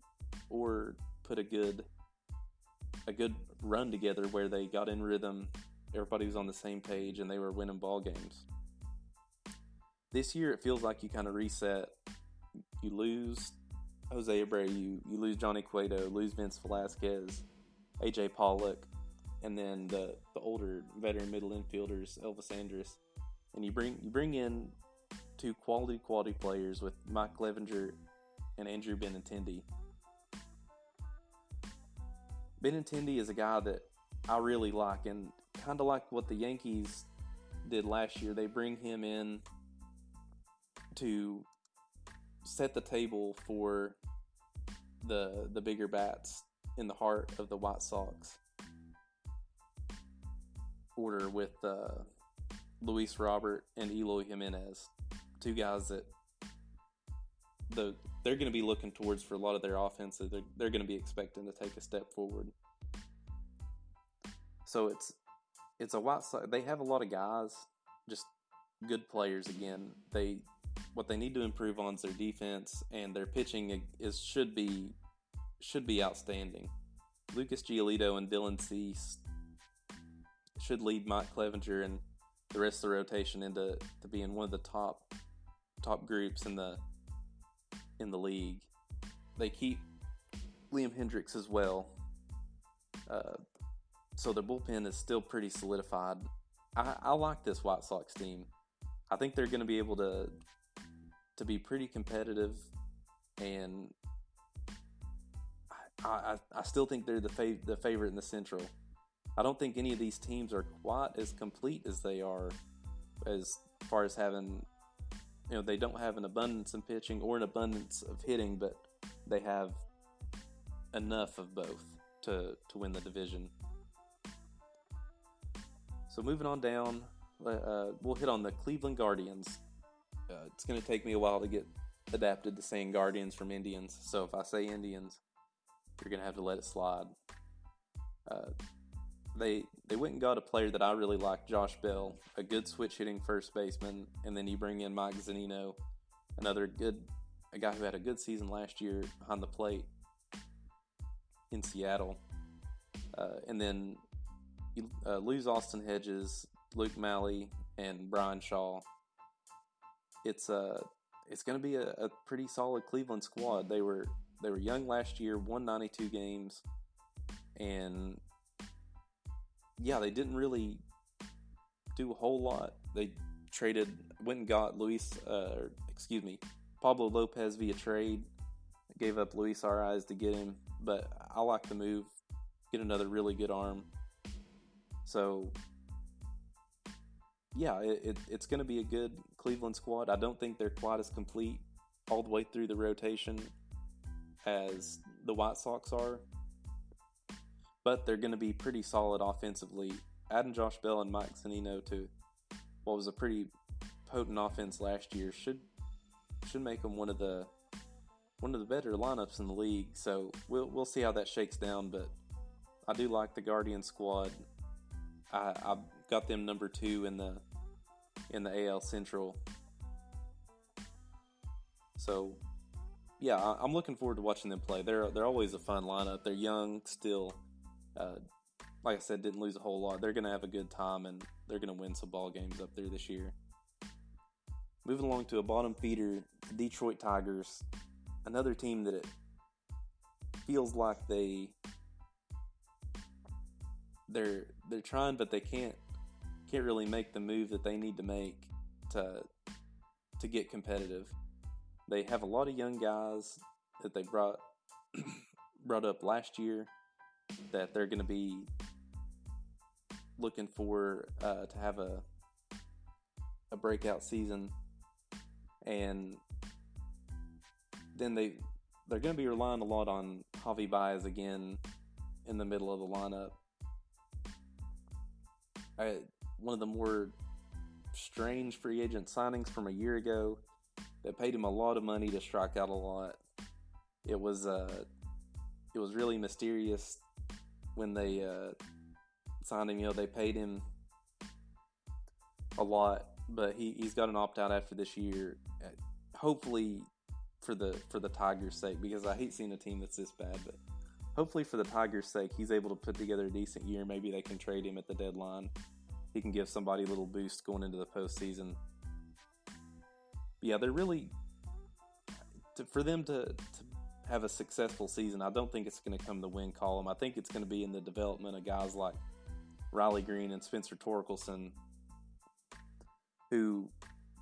or put a good a good run together where they got in rhythm. Everybody was on the same page and they were winning ball games. This year, it feels like you kind of reset. You lose Jose Abreu, you, you lose Johnny Cueto, lose Vince Velasquez, AJ Pollock, and then the, the older veteran middle infielders, Elvis Andrus. And you bring you bring in two quality quality players with Mike Clevinger and Andrew Benintendi. Benintendi is a guy that I really like, and kind of like what the Yankees did last year. They bring him in to set the table for the the bigger bats in the heart of the White Sox order with uh, Luis Robert and Eloy Jimenez, two guys that the they're going to be looking towards for a lot of their offenses. They're they're going to be expecting to take a step forward. So it's it's a White Sox. They have a lot of guys, just good players. Again, they what they need to improve on is their defense and their pitching is should be should be outstanding. Lucas Giolito and Dylan Cease should lead Mike Clevinger and the rest of the rotation into to being one of the top top groups in the in the league. They keep Liam Hendriks as well. Uh, so their bullpen is still pretty solidified. I, I like this White Sox team. I think they're going to be able to to be pretty competitive, and I, I, I still think they're the fav- the favorite in the Central. I don't think any of these teams are quite as complete as they are, as far as having, you know, they don't have an abundance in pitching or an abundance of hitting, but they have enough of both to to win the division. So moving on down, uh, we'll hit on the Cleveland Guardians. Uh, it's going to take me a while to get adapted to saying Guardians from Indians. So if I say Indians, you're going to have to let it slide. Uh, they they went and got a player that I really like, Josh Bell, a good switch hitting first baseman, and then you bring in Mike Zunino, another good a guy who had a good season last year behind the plate in Seattle, uh, and then you uh, lose Austin Hedges, Luke Maile, and Bryan Shaw. It's a it's going to be a, a, pretty solid Cleveland squad. They were they were young last year, won 92 games, and yeah, they didn't really do a whole lot. They traded, went and got Luis, uh, excuse me, Pablo Lopez via trade. Gave up Luis Arraez to get him, but I like the move. Get another really good arm. So, yeah, it, it, it's going to be a good Cleveland squad. I don't think they're quite as complete all the way through the rotation as the White Sox are, but they're going to be pretty solid offensively. Adding Josh Bell and Mike Zunino to what was a pretty potent offense last year should should make them one of the one of the better lineups in the league. So we'll we'll see how that shakes down, but I do like the Guardian squad. I, I got them number two in the in the AL Central. So, yeah, I, am looking forward to watching them play. They're they're always a fun lineup. They're young still. Uh, like I said, didn't lose a whole lot. They're going to have a good time and they're going to win some ball games up there this year. Moving along to a bottom feeder, the Detroit Tigers, another team that it feels like they they're they're trying, but they can't can't really make the move that they need to make to to get competitive. They have a lot of young guys that they brought brought up last year that they're going to be looking for uh, to have a a breakout season, and then they they're going to be relying a lot on Javi Baez again in the middle of the lineup. I, one of the more strange free agent signings from a year ago that paid him a lot of money to strike out a lot. It was uh, it was really mysterious when they uh, signed him. You know, they paid him a lot, but he, he's got an opt out after this year. Hopefully, for the for the Tigers' sake, because I hate seeing a team that's this bad. But hopefully, for the Tigers' sake, he's able to put together a decent year. Maybe they can trade him at the deadline. He can give somebody a little boost going into the postseason. Yeah, they're really to, for them to, to have a successful season. I don't think it's going to come the win column. I think it's going to be in the development of guys like Riley Greene and Spencer Torkelson, who,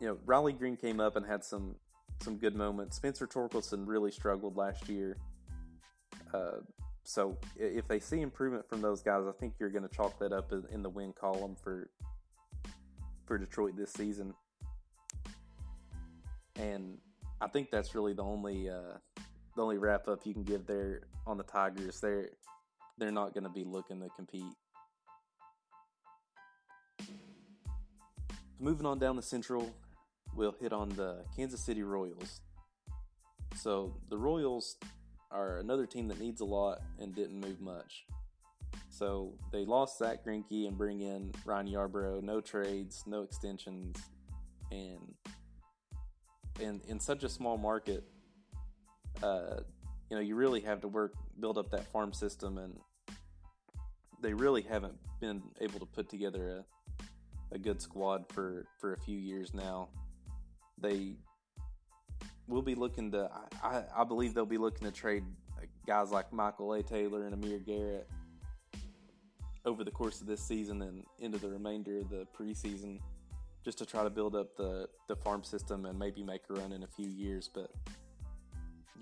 you know, Riley Greene came up and had some some good moments. Spencer Torkelson really struggled last year. Uh, so if they see improvement from those guys, I think you're going to chalk that up in the win column for for Detroit this season. And I think that's really the only uh, the only wrap up you can give there on the Tigers. They're they're not going to be looking to compete. Moving on down the Central, we'll hit on the Kansas City Royals. So the Royals are another team that needs a lot and didn't move much. So they lost Zack Greinke and bring in Ryan Yarbrough. No trades, no extensions, and and in such a small market, uh, you know, you really have to work build up that farm system, and they really haven't been able to put together a a good squad for for a few years now. They will be looking to. I, I believe they'll be looking to trade guys like Michael A. Taylor and Amir Garrett over the course of this season and into the remainder of the preseason, just to try to build up the the farm system and maybe make a run in a few years. But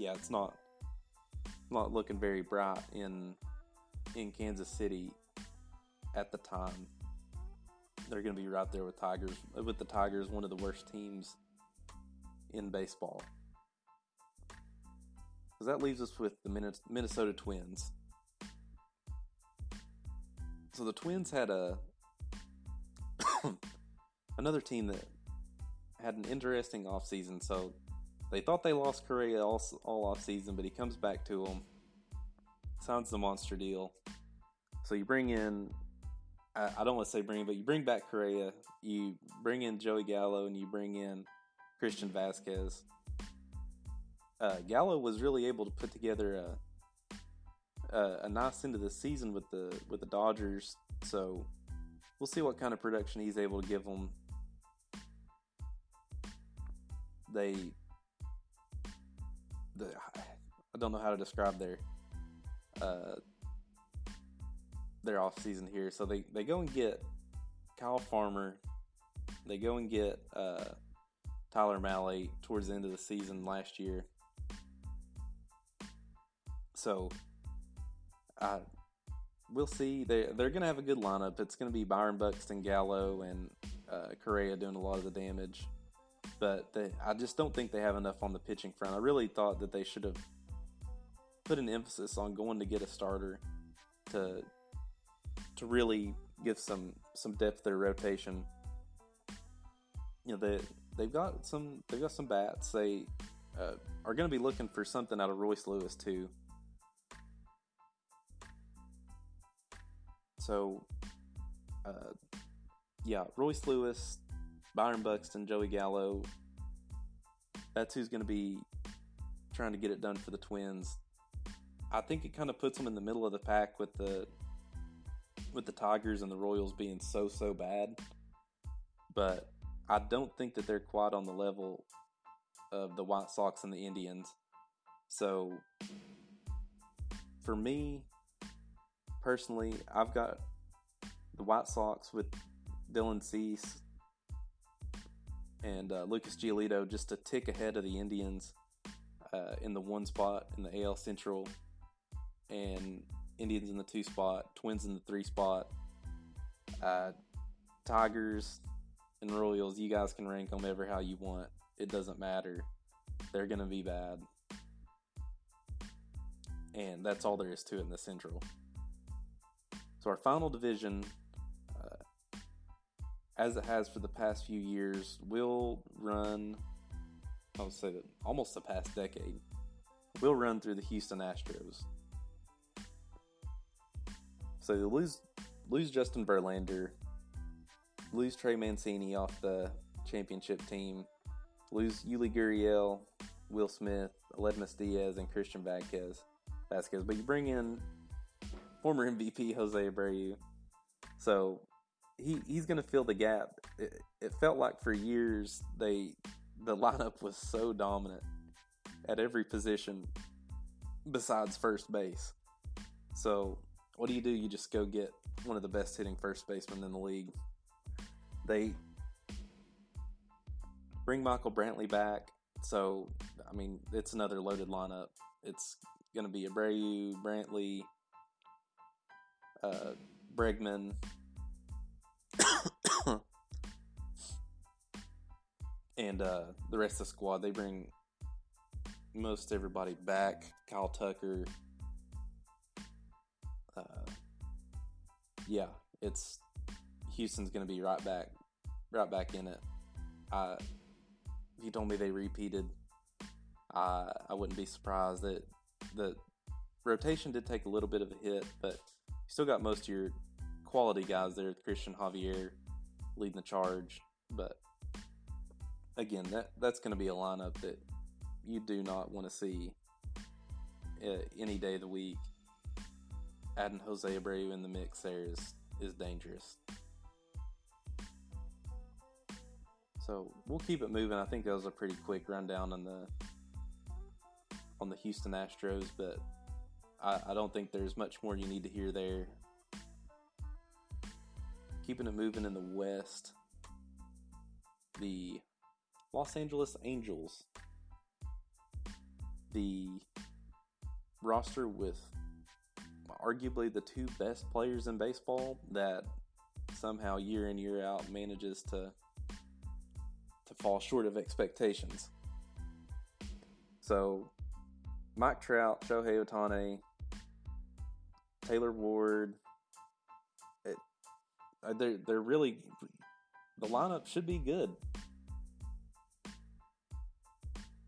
yeah, it's not not looking very bright in in Kansas City at the time. They're going to be right there with Tigers. With the Tigers, one of the worst teams in baseball. Because that leaves us with the Minnesota Twins. So the Twins had a another team that had an interesting offseason. So they thought they lost Correa all, all offseason, but he comes back to them, signs the monster deal. So you bring in, I, I don't want to say bring, but you bring back Correa, you bring in Joey Gallo, and you bring in Christian Vazquez. Uh, Gallo was really able to put together a, a, a nice end of the season with the with the Dodgers. So we'll see what kind of production he's able to give them. They, the, I don't know how to describe their uh, their off season here. So they they go and get Kyle Farmer. They go and get uh, Tyler Mahle towards the end of the season last year. So, uh, we'll see. They they're to have a good lineup. It's to be Byron Buxton, Gallo, and uh, Correa doing a lot of the damage. But they, I just don't think they have enough on the pitching front. I really thought that they should have put an emphasis on going to get a starter to to really give some some depth to their rotation. You know, they they've got some they've got some bats. They uh, are going to be looking for something out of Royce Lewis too. So, uh, yeah, Royce Lewis, Byron Buxton, Joey Gallo. That's who's going to be trying to get it done for the Twins. I think it kind of puts them in the middle of the pack with the with the Tigers and the Royals being so so bad. But I don't think that they're quite on the level of the White Sox and the Indians. So for me personally, I've got the White Sox with Dylan Cease and uh, Lucas Giolito just a tick ahead of the Indians uh, in the one spot in the AL Central, and Indians in the two spot, Twins in the three spot, uh, Tigers and Royals, you guys can rank them ever how you want. It doesn't matter. They're to be bad. And that's all there is to it in the Central. So, our final division, as it has for the past few years, will run, I would say almost the past decade, will run through the Houston Astros. So, you lose, lose Justin Verlander, lose Trey Mancini off the championship team, lose Yuli Gurriel, Will Smith, Aledmys Diaz, and Christian Vazquez. Vazquez. But you bring in former MVP Jose Abreu. So he he's going to fill the gap. It, it, felt like for years they the lineup was so dominant at every position besides first base. So what do you do? You just go get one of the best hitting first basemen in the league they bring Michael Brantley back. So, I mean, it's another loaded lineup. It's going to be Abreu, Brantley, uh, Bregman, and uh, the rest of the squad. They bring most everybody back. Kyle Tucker. Uh, yeah, it's Houston's going to be right back right back in it. Uh, if you told me they repeated I I wouldn't be surprised that the rotation did take a little bit of a hit, but you still got most of your quality guys there. Christian Javier leading the charge, but again, that that's going to be a lineup that you do not want to see uh, any day of the week. Adding Jose Abreu in the mix there is is dangerous. So we'll keep it moving. I think that was a pretty quick rundown on the on the Houston Astros, but I, I don't think there's much more you need to hear there. Keeping it moving in the West, the Los Angeles Angels, the roster with arguably the two best players in baseball that somehow year in year out manages to to fall short of expectations. So Mike Trout, Shohei Ohtani, Taylor Ward, they're they're really the lineup should be good.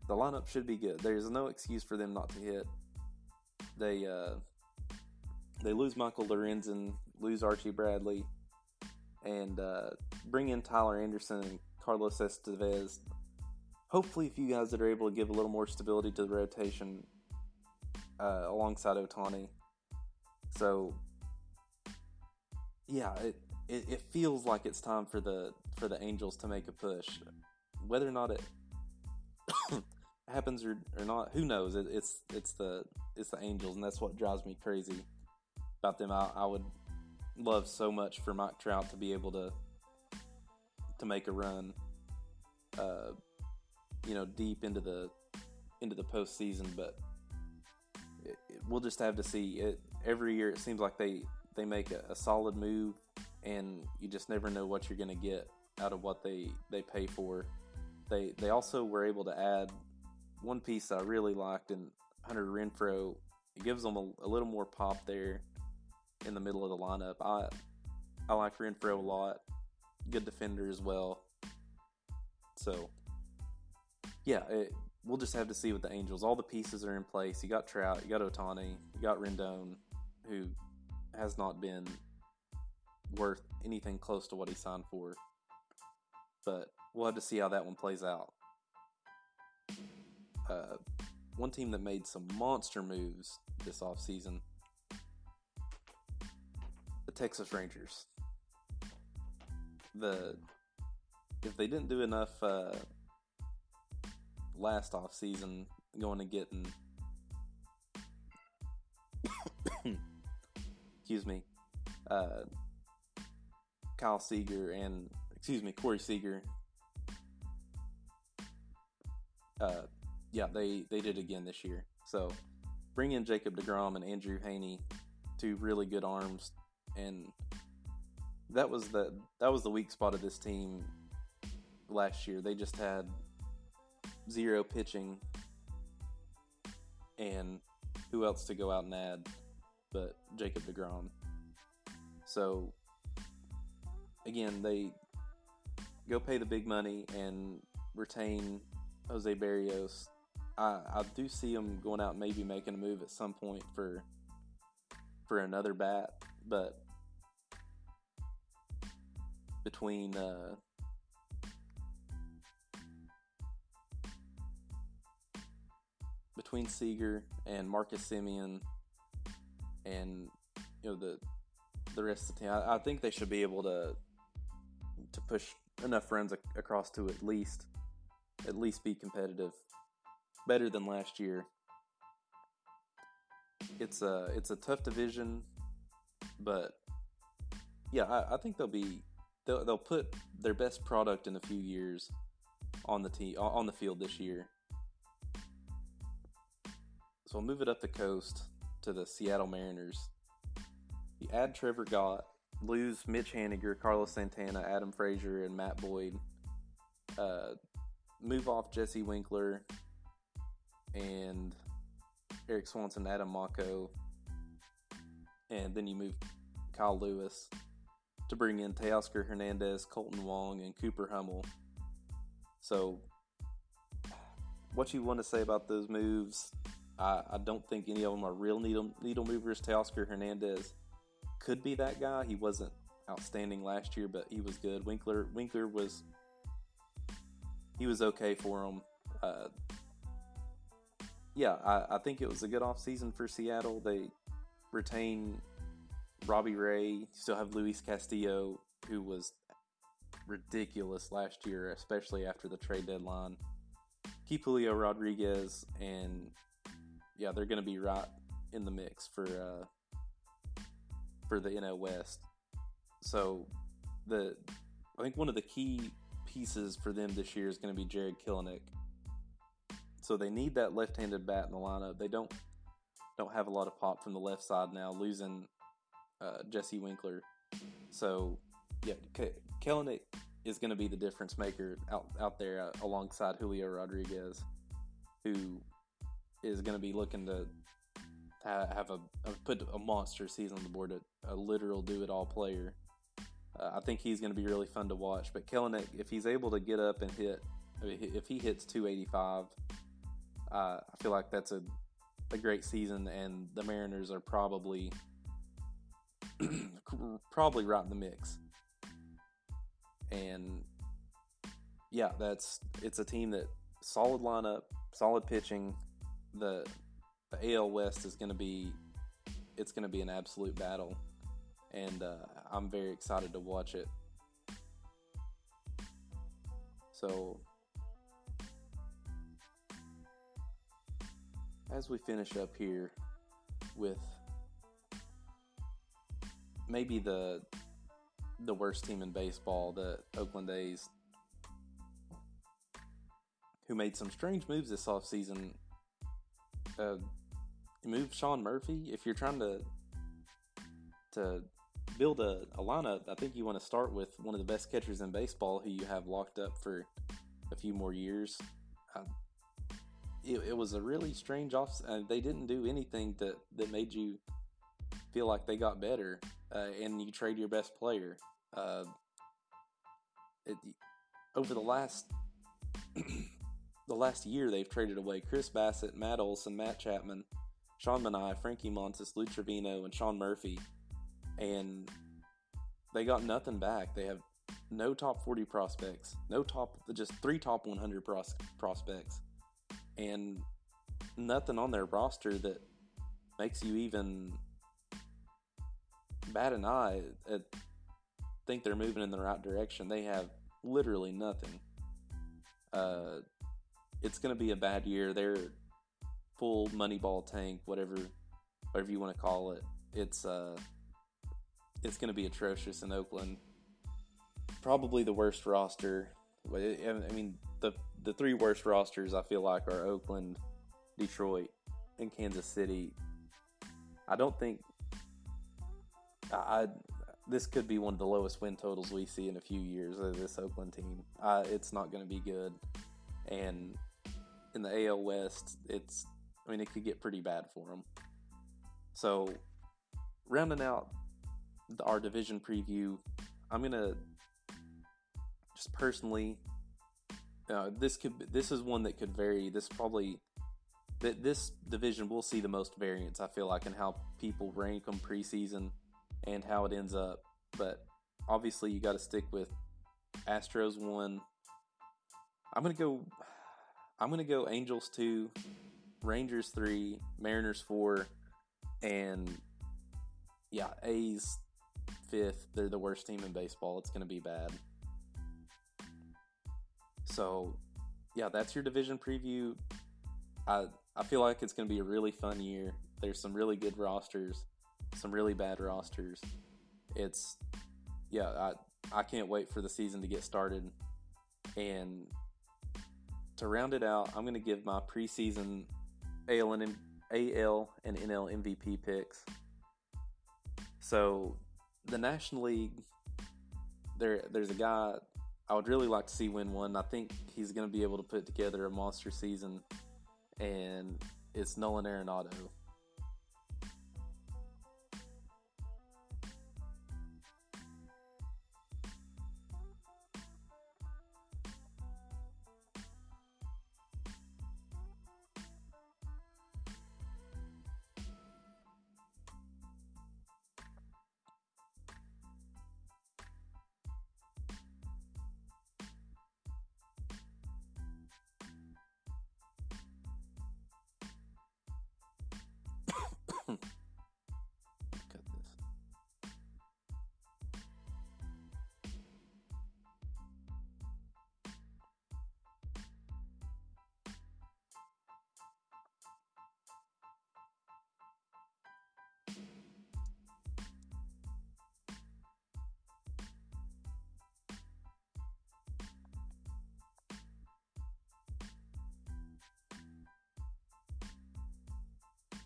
The lineup should be good. There's no excuse for them not to hit. They uh, they lose Michael Lorenzen, lose Archie Bradley, and uh, bring in Tyler Anderson and Carlos Estevez. Hopefully, if you guys that are able to give a little more stability to the rotation uh, alongside Ohtani. So, yeah, it, it, it feels like it's time for the for the Angels to make a push. Whether or not it happens or, or not, who knows? It, it's it's the it's the Angels, and that's what drives me crazy about them. I, I would love so much for Mike Trout to be able to to make a run, uh, you know, deep into the into the postseason. But it, it, we'll just have to see. It every year it seems like they they make a, a solid move, and you just never know what you're going to get out of what they they pay for. They they also were able to add one piece that I really liked in Hunter Renfroe. It gives them a, a little more pop there in the middle of the lineup. I I like Renfroe a lot. Good defender as well. So yeah, it, we'll just have to see with the Angels. All the pieces are in place. You got Trout, you got Ohtani, you got Rendon, who has not been worth anything close to what he signed for. But we'll have to see how that one plays out. Uh, one team that made some monster moves this offseason the Texas Rangers. The if they didn't do enough uh, last off season, going and getting excuse me, uh, Kyle Seager and excuse me Corey Seager. Uh, yeah, they they did again this year. So bring in Jacob deGrom and Andrew Heaney, two really good arms, and that was the that was the weak spot of this team last year. They just had zero pitching, and who else to go out and add but Jacob deGrom. So again, they go pay the big money and retain Jose Barrios. I, I do see them going out maybe making a move at some point for for another bat, but between uh, between Seager and Marcus Semien and you know the the rest of the team, I, I think they should be able to to push enough runs across to at least at least be competitive, better than last year. It's a it's a tough division, but yeah, I, I think they'll be they'll they'll put their best product in a few years on the team on the field this year. So I'll move it up the coast to the Seattle Mariners. You add Trevor Gott, lose Mitch Haniger, Carlos Santana, Adam Frazier, and Matt Boyd. Uh, move off Jesse Winker and Erik Swanson, Adam Macko, and then you move Kyle Lewis to bring in Teoscar Hernandez, Kolten Wong, and Cooper Hummel. So what you want to say about those moves, I, I don't think any of them are real needle needle movers. Teoscar Hernandez could be that guy. He wasn't outstanding last year, but he was good. Winker Winker was he was okay for him. Uh, yeah, I, I think it was a good off season for Seattle. They retain Robbie Ray. Still have Luis Castillo, who was ridiculous last year, especially after the trade deadline. Keep Julio Rodriguez, and yeah, they're going to be right in the mix for uh, for the NL West. So the I think one of the key pieces for them this year is going to be Jarred Kelenic. So they need that left-handed bat in the lineup. They don't don't have a lot of pop from the left side now, losing uh, Jesse Winker. So yeah, K- Kelenic is going to be the difference maker out out there uh, alongside Julio Rodriguez, who is going to be looking to have a, put a monster season on the board, a, a literal do it all player. Uh, I think he's going to be really fun to watch. But Kelenic, if he's able to get up and hit, if he hits 285, uh, I feel like that's a a great season, and the Mariners are probably probably right in the mix. And yeah, that's it's a team that solid lineup, solid pitching. The the AL West is going to be it's going to be an absolute battle, and uh, I'm very excited to watch it. So as we finish up here with maybe the the worst team in baseball, the Oakland A's, who made some strange moves this offseason. Uh, move Sean Murphy. If you're trying to to build a, a lineup, I think you want to start with one of the best catchers in baseball who you have locked up for a few more years. I, it, it was a really strange off. Uh, they didn't do anything that that made you feel like they got better, uh, and you trade your best player. Uh, it, over the last the last year, they've traded away Chris Bassitt, Matt Olson, Matt Chapman, Sean Manaea, Frankie Montas, Lou Trivino, and Sean Murphy, and they got nothing back. They have no top 40 prospects, no top, just three top 100 pros, prospects and nothing on their roster that makes you even bat an eye at think they're moving in the right direction. They have literally nothing. Uh, it's going to be a bad year. They're full Moneyball tank, whatever, whatever you want to call it. It's uh, it's going to be atrocious in Oakland. Probably the worst roster. I mean, the the three worst rosters I feel like are Oakland, Detroit, and Kansas City. I don't think I, I this could be one of the lowest win totals we see in a few years of this Oakland team. Uh, it's not going to be good, and in the AL West, it's I mean it could get pretty bad for them. So, rounding out our division preview, I'm gonna just personally uh, this could this is one that could vary. This probably that this division will see the most variance. I feel like in how people rank them preseason and how it ends up. But obviously, you got to stick with Astros one. I'm gonna go. I'm gonna go Angels two, Rangers three, Mariners four, and yeah, A's fifth. They're the worst team in baseball. It's gonna be bad. So, yeah, that's your division preview. I I feel like it's going to be a really fun year. There's some really good rosters, some really bad rosters. It's yeah, I I can't wait for the season to get started. And to round it out, I'm going to give my preseason AL and AL and NL MVP picks. So, the National League there there's a guy I would really like to see win one. I think he's going to be able to put together a monster season, and it's Nolan Arenado.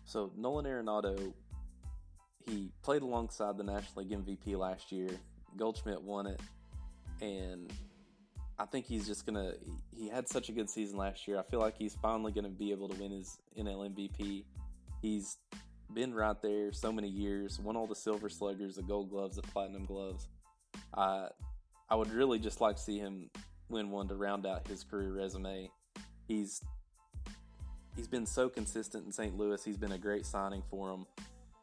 So Nolan Arenado, he played alongside the National League MVP last year. Goldschmidt won it, and I think he's just gonna. He had such a good season last year. I feel like he's finally gonna be able to win his NL MVP. He's been right there so many years. Won all the Silver Sluggers, the Gold Gloves, the Platinum Gloves. I I would really just like to see him win one to round out his career resume. He's he's been so consistent in St. Louis. He's been a great signing for him.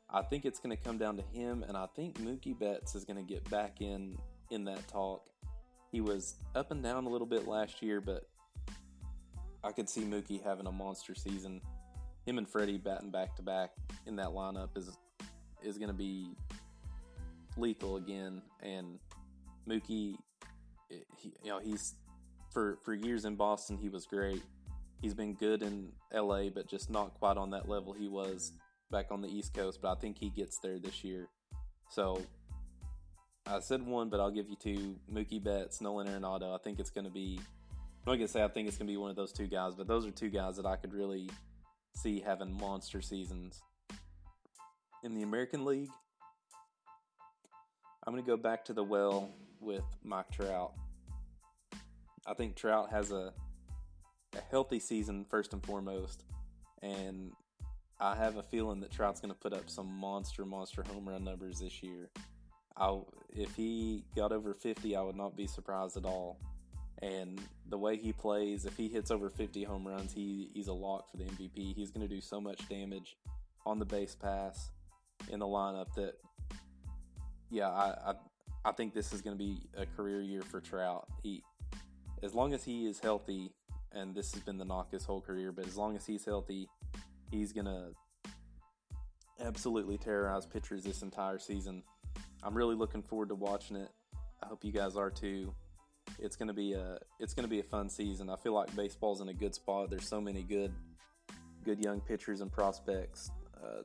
I think it's going to come down to him, and I think Mookie Betts is going to get back in in that talk. He was up and down a little bit last year, but I could see Mookie having a monster season. Him and Freddie batting back to back in that lineup is is going to be lethal again. And Mookie, eh, he, you know, he's for for years in Boston, he was great. He's been good in LA, but just not quite on that level he was back on the East Coast. But I think he gets there this year. So I said one, but I'll give you two: Mookie Betts, Nolan Arenado. I think it's going to be. I'm not gonna say I think it's gonna be one of those two guys, but those are two guys that I could really see having monster seasons. In the American League, I'm gonna go back to the well with Mike Trout. I think Trout has a a healthy season first and foremost, and I have a feeling that Trout's going to put up some monster, monster home run numbers this year. I, if he got over 50, I would not be surprised at all. And the way he plays, if he hits over 50 home runs, he, he's a lock for the MVP. He's going to do so much damage on the base pass in the lineup that, yeah, I, I, I think this is going to be a career year for Trout. He, as long as he is healthy, and this has been the knock his whole career, but as long as he's healthy, he's to absolutely terrorize pitchers this entire season. I'm really looking forward to watching it. I hope you guys are too. It's gonna be a it's gonna be a fun season. I feel like baseball's in a good spot. There's so many good good young pitchers and prospects. Uh,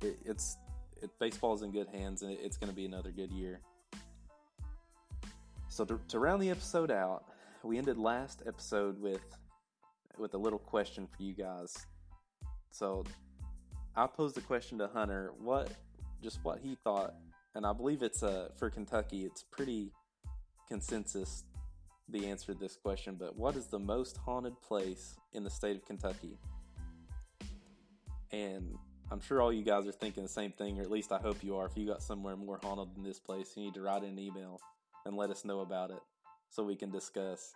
it, it's it, baseball's in good hands, and it, it's going to be another good year. So to, to round the episode out, we ended last episode with with a little question for you guys. So I posed the question to Hunter, what just what he thought, and I believe it's uh for Kentucky, it's pretty consensus the answer to this question, but what is the most haunted place in the state of Kentucky? And I'm sure all you guys are thinking the same thing, or at least I hope you are. If you got somewhere more haunted than this place, you need to write an email and let us know about it so we can discuss.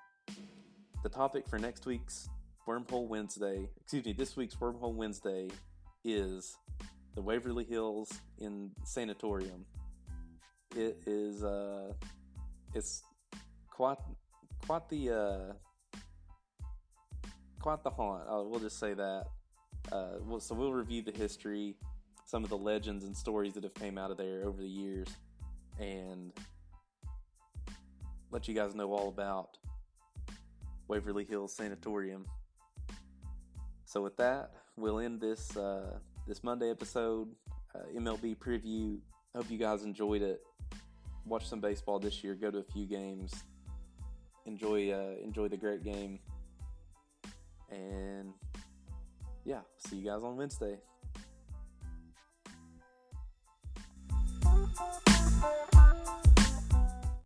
The topic for next week's Wormhole Wednesday, excuse me, this week's Wormhole Wednesday is the Waverly Hills in Sanatorium. It is uh it's quite quite the uh quite the haunt. Uh, we'll just say that. Uh, we'll, so we'll review the history, some of the legends and stories that have came out of there over the years, and let you guys know all about Waverly Hills Sanatorium. So with that, we'll end this uh, this Monday episode, uh, MLB preview. Hope you guys enjoyed it. Watch some baseball this year. Go to a few games. Enjoy uh, enjoy the great game. And yeah, see you guys on Wednesday.